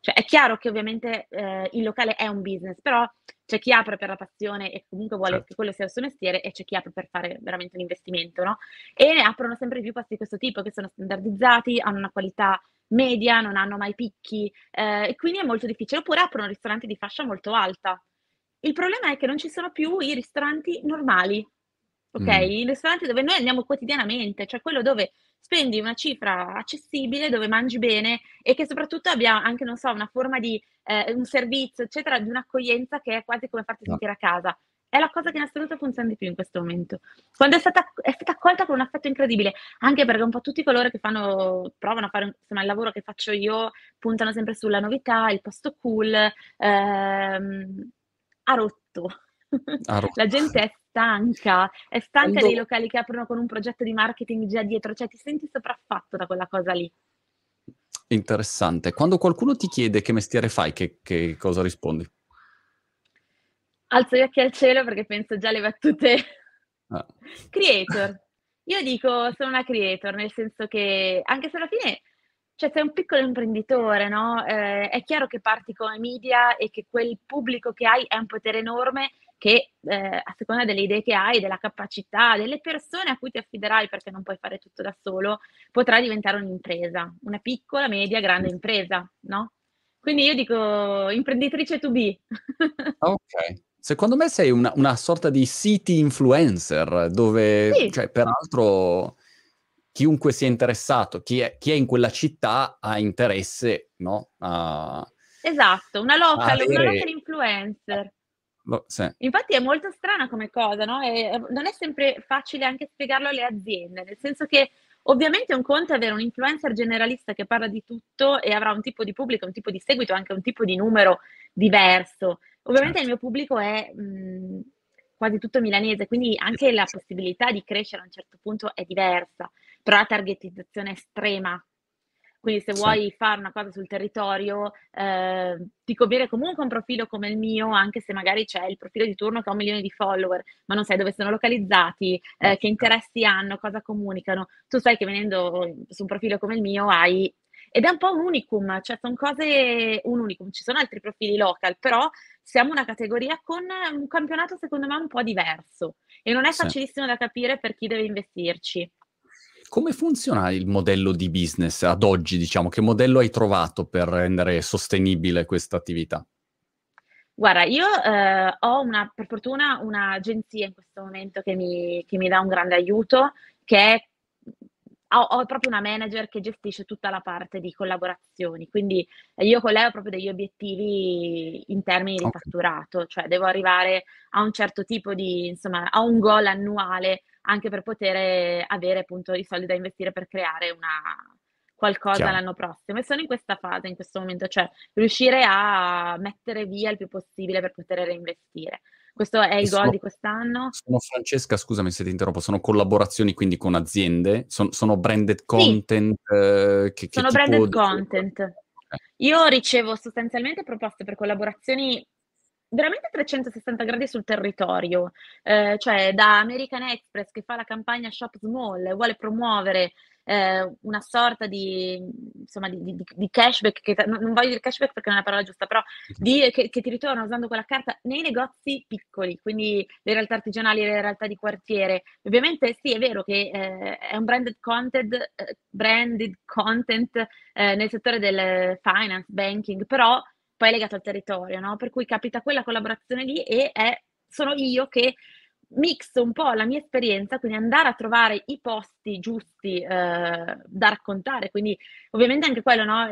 Cioè è chiaro che ovviamente eh, il locale è un business, però c'è chi apre per la passione e comunque vuole certo. che quello sia il suo mestiere e c'è chi apre per fare veramente un investimento, no? E ne aprono sempre più posti di questo tipo che sono standardizzati, hanno una qualità media, non hanno mai picchi eh, e quindi è molto difficile. Oppure aprono ristoranti di fascia molto alta. Il problema è che non ci sono più i ristoranti normali, ok? Mh. In ristoranti dove noi andiamo quotidianamente, cioè quello dove spendi una cifra accessibile, dove mangi bene e che soprattutto abbia anche, non so, una forma di ehm, un servizio, eccetera, di un'accoglienza che è quasi come farti sentire a casa. È la cosa che in assoluto funziona di più in questo momento. Quando è stata è stata accolta con un affetto incredibile, anche perché un po' tutti coloro che fanno provano a fare, insomma, il lavoro che faccio io, puntano sempre sulla novità, il posto cool, ehm, ha rotto. Ha La gente è stanca, è stanca dei Quando locali che aprono con un progetto di marketing già dietro, cioè ti senti sopraffatto da quella cosa lì. Interessante. Quando qualcuno ti chiede che mestiere fai, che che cosa rispondi? Alzo gli occhi al cielo perché penso già alle battute Ah. creator. Io dico sono una creator, nel senso che anche se alla fine cioè sei un piccolo imprenditore, no, ehm, è chiaro che parti come media e che quel pubblico che hai è un potere enorme che, ehm, a seconda delle idee che hai, della capacità, delle persone a cui ti affiderai, perché non puoi fare tutto da solo, potrai diventare un'impresa, una piccola, media, grande impresa, no, quindi io dico imprenditrice to be. Okay. Secondo me sei una una sorta di city influencer, dove Sì. cioè peraltro chiunque sia interessato, chi è chi è in quella città ha interesse, no, a Esatto, una local una avere local influencer. Lo sì. Infatti è molto strana come cosa, no, ehm, non è sempre facile anche spiegarlo alle aziende, nel senso che ovviamente un conto è avere un influencer generalista che parla di tutto e avrà un tipo di pubblico, un tipo di seguito, anche un tipo di numero diverso. Ovviamente il Certo. mio pubblico è, mhmm, quasi tutto milanese, quindi anche la possibilità di crescere a un certo punto è diversa, però la targetizzazione è estrema. Quindi se Sì. vuoi fare una cosa sul territorio, ehm, ti conviene comunque un profilo come il mio, anche se magari c'è il profilo di turno che ha 1 milione di follower, ma non sai dove sono localizzati, ehm, che interessi hanno, cosa comunicano. Tu sai che venendo su un profilo come il mio hai ed è un po' un unicum, cioè son cose un unicum. Ci sono altri profili local, però siamo una categoria con un campionato secondo me un po' diverso e non è Sì. facilissimo da capire per chi deve investirci. Come funziona il modello di business ad oggi, diciamo? Che modello hai trovato per rendere sostenibile questa attività? Guarda, io, ehm, ho una per fortuna un'agenzia in questo momento che mi che mi dà un grande aiuto, che è ho ho proprio una manager che gestisce tutta la parte di collaborazioni, quindi io con lei ho proprio degli obiettivi in termini di Okay. fatturato, cioè devo arrivare a un certo tipo di insomma, a un goal annuale anche per poter avere appunto i soldi da investire per creare una qualcosa Chiaro. l'anno prossimo. E sono in questa fase, in questo momento, cioè riuscire a mettere via il più possibile per poter reinvestire. Questo è il goal sono di quest'anno. sono Francesca, scusami se ti interrompo, sono collaborazioni quindi con aziende? Son sono branded Sì. content che che Sono branded content. Io ricevo sostanzialmente proposte per collaborazioni veramente a 360 gradi sul territorio, ehm, cioè da American Express che fa la campagna Shop Small e vuole promuovere, ehm, una sorta di insomma di di di cashback che non voglio dire cashback perché non è la parola giusta, però di che che ti ritorna usando quella carta nei negozi piccoli, quindi le realtà artigianali, le realtà di quartiere. Ovviamente sì, è vero che, ehm, è un branded content ehm, branded content, ehm, nel settore del finance, banking, però poi è legato al territorio, no, per cui capita quella collaborazione lì e è sono io che mixo un po' la mia esperienza, quindi andare a trovare i posti giusti, ehm, da raccontare. Quindi ovviamente anche quello, no,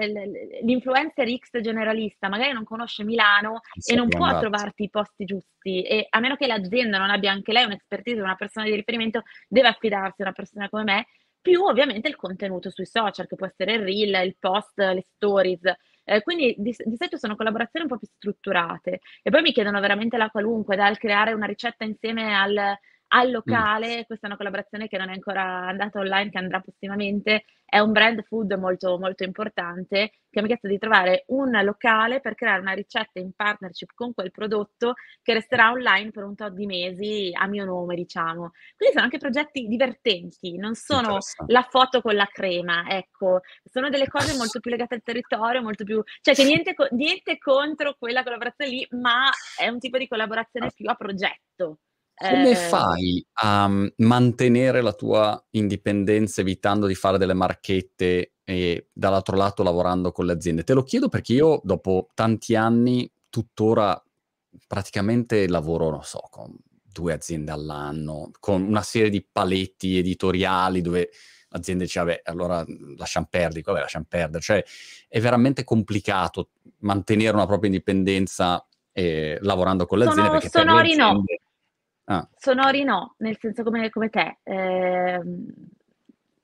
l'influencer X generalista magari non conosce Milano e non può andarci. trovarti i posti giusti e a meno che l'azienda non abbia anche lei un'expertise, una persona di riferimento, deve affidarsi a una persona come me, più ovviamente il contenuto sui social, che può essere il reel, il post, le stories. Ehm, quindi di di solito sono collaborazioni un po' più strutturate. E poi mi chiedono veramente la qualunque, dal creare una ricetta insieme al al Mh. locale, questa è una collaborazione che non è ancora andata online, che andrà prossimamente, è un brand food molto, molto importante, che mi ha chiesto di trovare un locale per creare una ricetta in partnership con quel prodotto, che resterà online per un tot di mesi a mio nome, diciamo. Quindi sono anche progetti divertenti, non sono la foto con la crema, ecco. Sono delle cose molto più legate al territorio, molto più cioè che niente co niente contro quella collaborazione lì, ma è un tipo di collaborazione più a progetto. Come Ehm fai a, mhmm, mantenere la tua indipendenza evitando di fare delle marchette e dall'altro lato lavorando con le aziende? Te lo chiedo perché io dopo tanti anni tuttora praticamente lavoro, non so, con due aziende all'anno, con una serie di paletti editoriali dove l'azienda dice, vabbè, allora lasciamo perdere, vabbè, lasciamo perdere. Cioè, è veramente complicato mantenere una propria indipendenza eh, lavorando con le Sono, aziende. Perché sonori aziende... no. Ah. Sonori no, nel senso come, come te. Eh,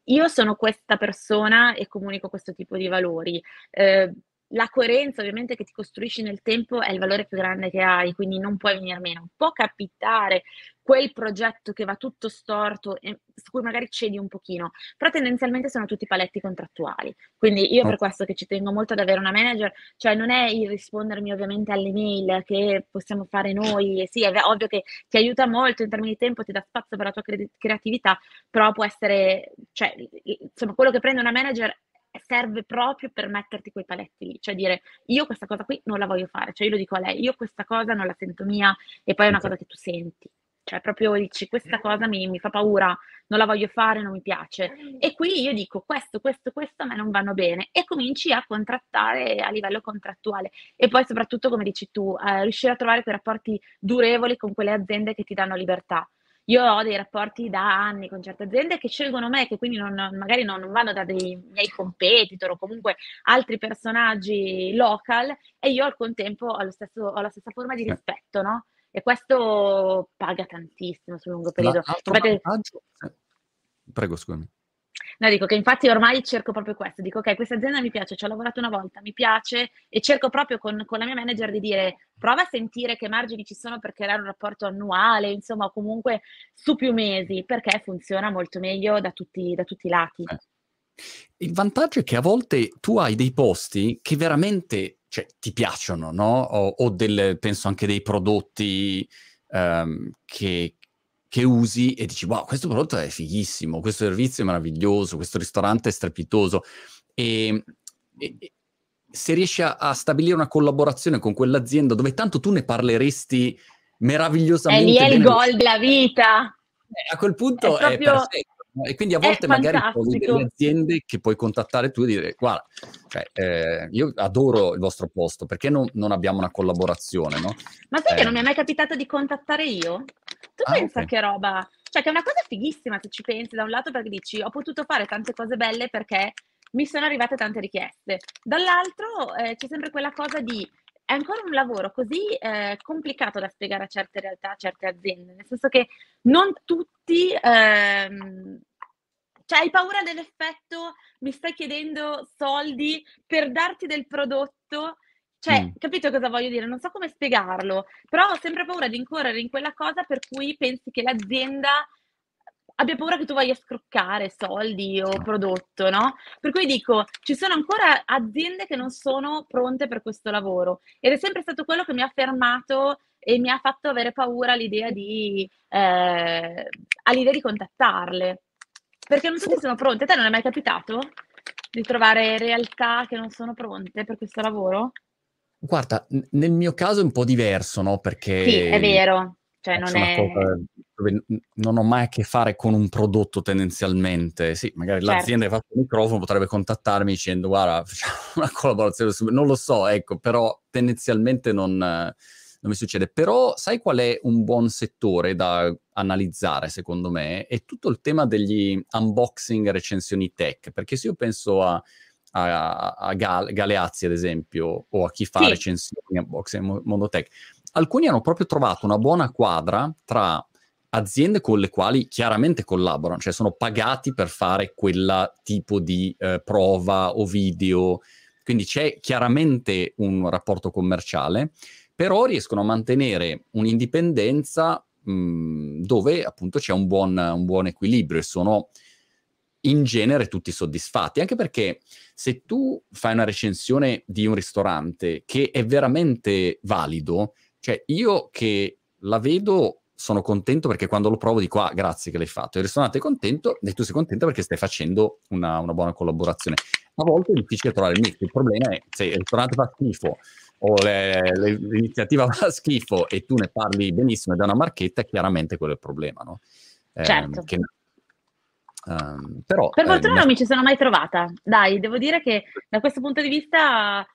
io sono questa persona e comunico questo tipo di valori. Eh, la coerenza ovviamente che ti costruisci nel tempo è il valore più grande che hai, quindi non puoi venire meno. Può capitare quel progetto che va tutto storto e su cui magari cedi un pochino, però tendenzialmente sono tutti paletti contrattuali. Quindi io per questo che ci tengo molto ad avere una manager, cioè non è il rispondermi ovviamente alle mail che possiamo fare noi, e sì, è ovvio che ti aiuta molto in termini di tempo, ti dà spazio per la tua cre- creatività, però può essere, cioè, insomma, quello che prende una manager serve proprio per metterti quei paletti lì, cioè dire io questa cosa qui non la voglio fare, cioè io lo dico a lei, io questa cosa non la sento mia e poi è una cosa che tu senti, cioè proprio dici questa cosa mi, mi fa paura, non la voglio fare, non mi piace. E qui io dico questo, questo, questo a me non vanno bene e cominci a contrattare a livello contrattuale. E poi soprattutto come dici tu, eh, riuscire a trovare quei rapporti durevoli con quelle aziende che ti danno libertà io ho dei rapporti da anni con certe aziende che scelgono me, che quindi non, magari non vanno da dei miei competitor o comunque altri personaggi local e io al contempo ho, stesso, ho la stessa forma di rispetto, no? E questo paga tantissimo sul lungo periodo. Infatti, Prego, scusami. No, dico che infatti ormai cerco proprio questo, dico ok, questa azienda mi piace, ci ho lavorato una volta, mi piace e cerco proprio con, con la mia manager di dire prova a sentire che margini ci sono per creare un rapporto annuale, insomma comunque su più mesi, perché funziona molto meglio da tutti, da tutti i lati. Eh. Il vantaggio è che a volte tu hai dei posti che veramente cioè, ti piacciono, no? O, o del, penso anche dei prodotti um, che, che usi e dici, wow, questo prodotto è fighissimo, questo servizio è meraviglioso, questo ristorante è strepitoso. E, e se riesci a, a, stabilire una collaborazione con quell'azienda dove tanto tu ne parleresti meravigliosamente. E lì è il gol della vita. Eh, a quel punto è, proprio... è perfetto. E quindi a volte magari trovi delle aziende che puoi contattare tu e dire, guarda, cioè, eh, io adoro il vostro posto, perché non, non abbiamo una collaborazione, no? Ma sai eh. che non mi è mai capitato di contattare io? Tu ah, pensa okay. che roba... Cioè, che è una cosa fighissima se ci pensi, da un lato perché dici, ho potuto fare tante cose belle perché mi sono arrivate tante richieste. Dall'altro eh, c'è sempre quella cosa di è ancora un lavoro così eh, complicato da spiegare a certe realtà, a certe aziende, nel senso che non tutti, ehm, cioè hai paura dell'effetto, mi stai chiedendo soldi per darti del prodotto, cioè, mm. capito cosa voglio dire? Non so come spiegarlo, però ho sempre paura di incorrere in quella cosa per cui pensi che l'azienda abbia paura che tu voglia scroccare soldi o prodotto, no? Per cui dico, ci sono ancora aziende che non sono pronte per questo lavoro ed è sempre stato quello che mi ha fermato e mi ha fatto avere paura l'idea di, eh, all'idea di contattarle. Perché non tutti sono pronti. A te non è mai capitato di trovare realtà che non sono pronte per questo lavoro? Guarda, nel mio caso è un po' diverso, no? Perché... Sì, è vero. Cioè, non, è... dove non ho mai a che fare con un prodotto tendenzialmente. Sì, magari certo. l'azienda che ha fatto il microfono potrebbe contattarmi dicendo guarda, facciamo una collaborazione, non lo so, ecco, però tendenzialmente non, non mi succede. Però sai qual è un buon settore da analizzare, secondo me? È tutto il tema degli unboxing e recensioni tech, perché se io penso a a, a Gal- Galeazzi, ad esempio, o a chi fa sì. recensioni unboxing mondo tech, alcuni hanno proprio trovato una buona quadra tra aziende con le quali chiaramente collaborano, cioè sono pagati per fare quella tipo di eh, prova o video, quindi c'è chiaramente un rapporto commerciale, però riescono a mantenere un'indipendenza mh, dove appunto c'è un buon, un buon equilibrio e sono in genere tutti soddisfatti, anche perché se tu fai una recensione di un ristorante che è veramente valido, cioè, io che la vedo sono contento perché quando lo provo dico, ah, grazie che l'hai fatto. Il ristorante è contento e tu sei contento perché stai facendo una, una buona collaborazione. A volte è difficile trovare il mix. Il problema è se il ristorante fa schifo o le, le, l'iniziativa fa schifo e tu ne parli benissimo e da una marchetta, chiaramente quello è il problema, no? Eh, certo. Che, um, però, per fortuna eh, non mi ci sono mai trovata. Dai, devo dire che da questo punto di vista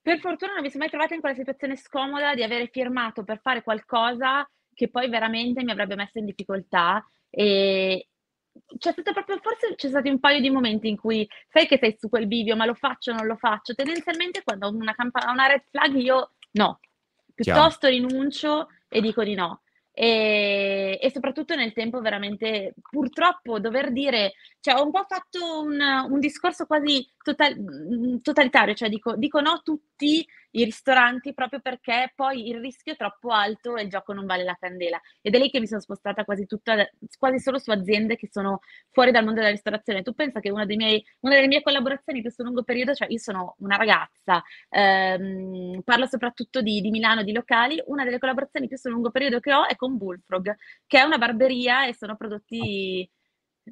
per fortuna non mi sono mai trovata in quella situazione scomoda di avere firmato per fare qualcosa che poi veramente mi avrebbe messo in difficoltà e c'è stato proprio forse c'è stati un paio di momenti in cui sai che sei su quel bivio, ma lo faccio o non lo faccio? Tendenzialmente quando ho una campa una red flag io no, piuttosto Chiaro. rinuncio e dico di no. E, e, soprattutto nel tempo veramente purtroppo dover dire, cioè ho un po' fatto un, un discorso quasi total, totalitario, cioè dico, dico no a tutti i ristoranti proprio perché poi il rischio è troppo alto e il gioco non vale la candela. Ed è lì che mi sono spostata quasi, tutta, quasi solo su aziende che sono fuori dal mondo della ristorazione. Tu pensa che una, miei, una delle mie collaborazioni più su lungo periodo, cioè io sono una ragazza, ehm, parlo soprattutto di, di, Milano, di locali, una delle collaborazioni più su lungo periodo che ho è con Bullfrog, che è una barberia e sono prodotti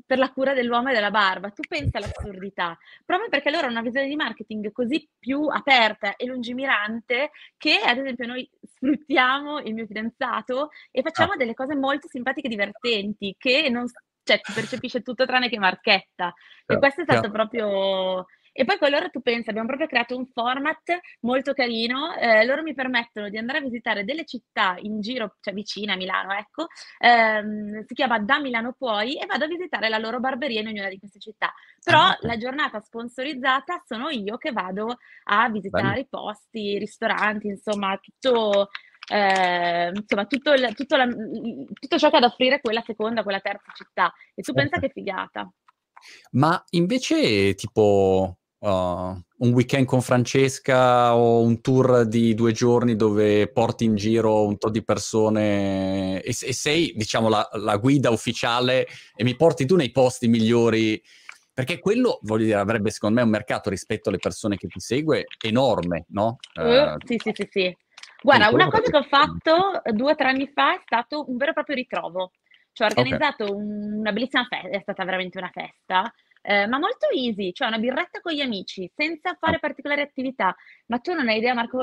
per la cura dell'uomo e della barba. Tu pensi all'assurdità, proprio perché loro hanno una visione di marketing così più aperta e lungimirante che, ad esempio, noi sfruttiamo il mio fidanzato e facciamo ah. delle cose molto simpatiche e divertenti che non cioè, si percepisce tutto tranne che marchetta. E questo è stato proprio e poi con loro tu pensi, abbiamo proprio creato un format molto carino, eh, loro mi permettono di andare a visitare delle città in giro, cioè vicine a Milano, ecco, ehm, si chiama Da Milano Puoi e vado a visitare la loro barberia in ognuna di queste città. Però ah, la giornata sponsorizzata sono io che vado a visitare Bello. i posti, i ristoranti, insomma, tutto... Eh, insomma, tutto, il, tutto, la, tutto, ciò che ha da offrire quella seconda, quella terza città. E tu pensa che figata. Ma invece, tipo, uh, un weekend con Francesca o un tour di due giorni dove porti in giro un po' di persone e, e sei, diciamo, la, la, guida ufficiale e mi porti tu nei posti migliori. Perché quello, voglio dire, avrebbe secondo me un mercato rispetto alle persone che ti segue enorme, no? Uh, sì, sì, sì, sì. Guarda, una cosa che ho fatto due o tre anni fa è stato un vero e proprio ritrovo. Cioè, ho organizzato okay. una bellissima festa, è stata veramente una festa, eh, ma molto easy, cioè una birretta con gli amici, senza fare ah. particolari attività. Ma tu non hai idea, Marco,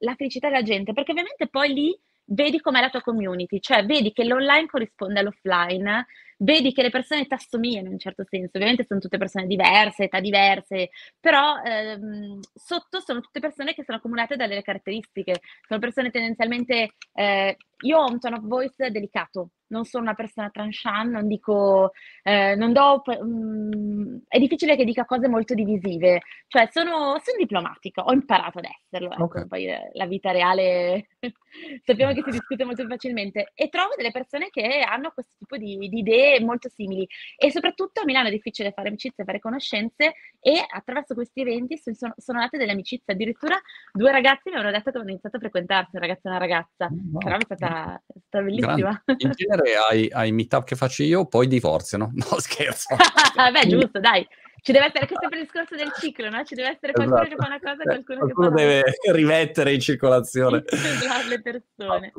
la felicità della gente, perché ovviamente poi lì vedi com'è la tua community, cioè vedi che l'online corrisponde all'offline, vedi che le persone ti assomigliano in un certo senso, ovviamente sono tutte persone diverse, età diverse, però ehm, sotto sono tutte persone che sono accomunate dalle caratteristiche, sono persone tendenzialmente, eh, io ho un tone of voice delicato, non sono una persona tranchant, non dico, eh, non do, mh, mm, è difficile che dica cose molto divisive, cioè sono, sono diplomatica, ho imparato ad esserlo, ecco, okay. poi eh, la vita reale sappiamo che si discute molto facilmente e trovo delle persone che hanno questo tipo di, di idee molto simili e soprattutto a Milano è difficile fare amicizie, fare conoscenze e attraverso questi eventi sono, sono nate delle amicizie, addirittura due ragazzi mi hanno detto che hanno iniziato a frequentarsi, un ragazzo e una ragazza, wow. però è stata, è stata bellissima. Grande. In genere ai, ai meetup che faccio io poi divorziano, no scherzo. Beh giusto, dai. Ci deve essere, questo è per il discorso del ciclo, no? Ci deve essere qualcuno esatto. che fa una cosa e qualcuno, qualcuno che fa deve rimettere in circolazione le persone.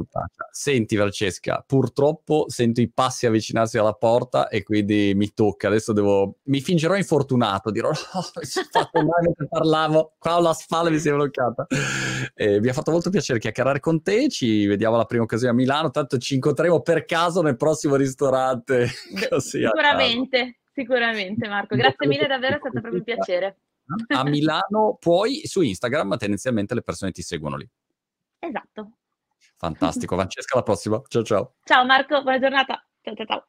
Senti Francesca, purtroppo sento i passi avvicinarsi alla porta e quindi mi tocca. Adesso devo... Mi fingerò infortunato, dirò oh, mi sono fatto male mentre parlavo, qua ho la spalla mi si è bloccata. Eh, mi ha fatto molto piacere chiacchierare con te, ci vediamo alla prima occasione a Milano, tanto ci incontreremo per caso nel prossimo ristorante. Così Sicuramente. Sicuramente Marco, grazie mille davvero, è stato proprio un piacere. A Milano poi su Instagram tendenzialmente le persone ti seguono lì. Esatto. Fantastico, Francesca, alla prossima. Ciao ciao. Ciao Marco, buona giornata. Ciao ciao ciao.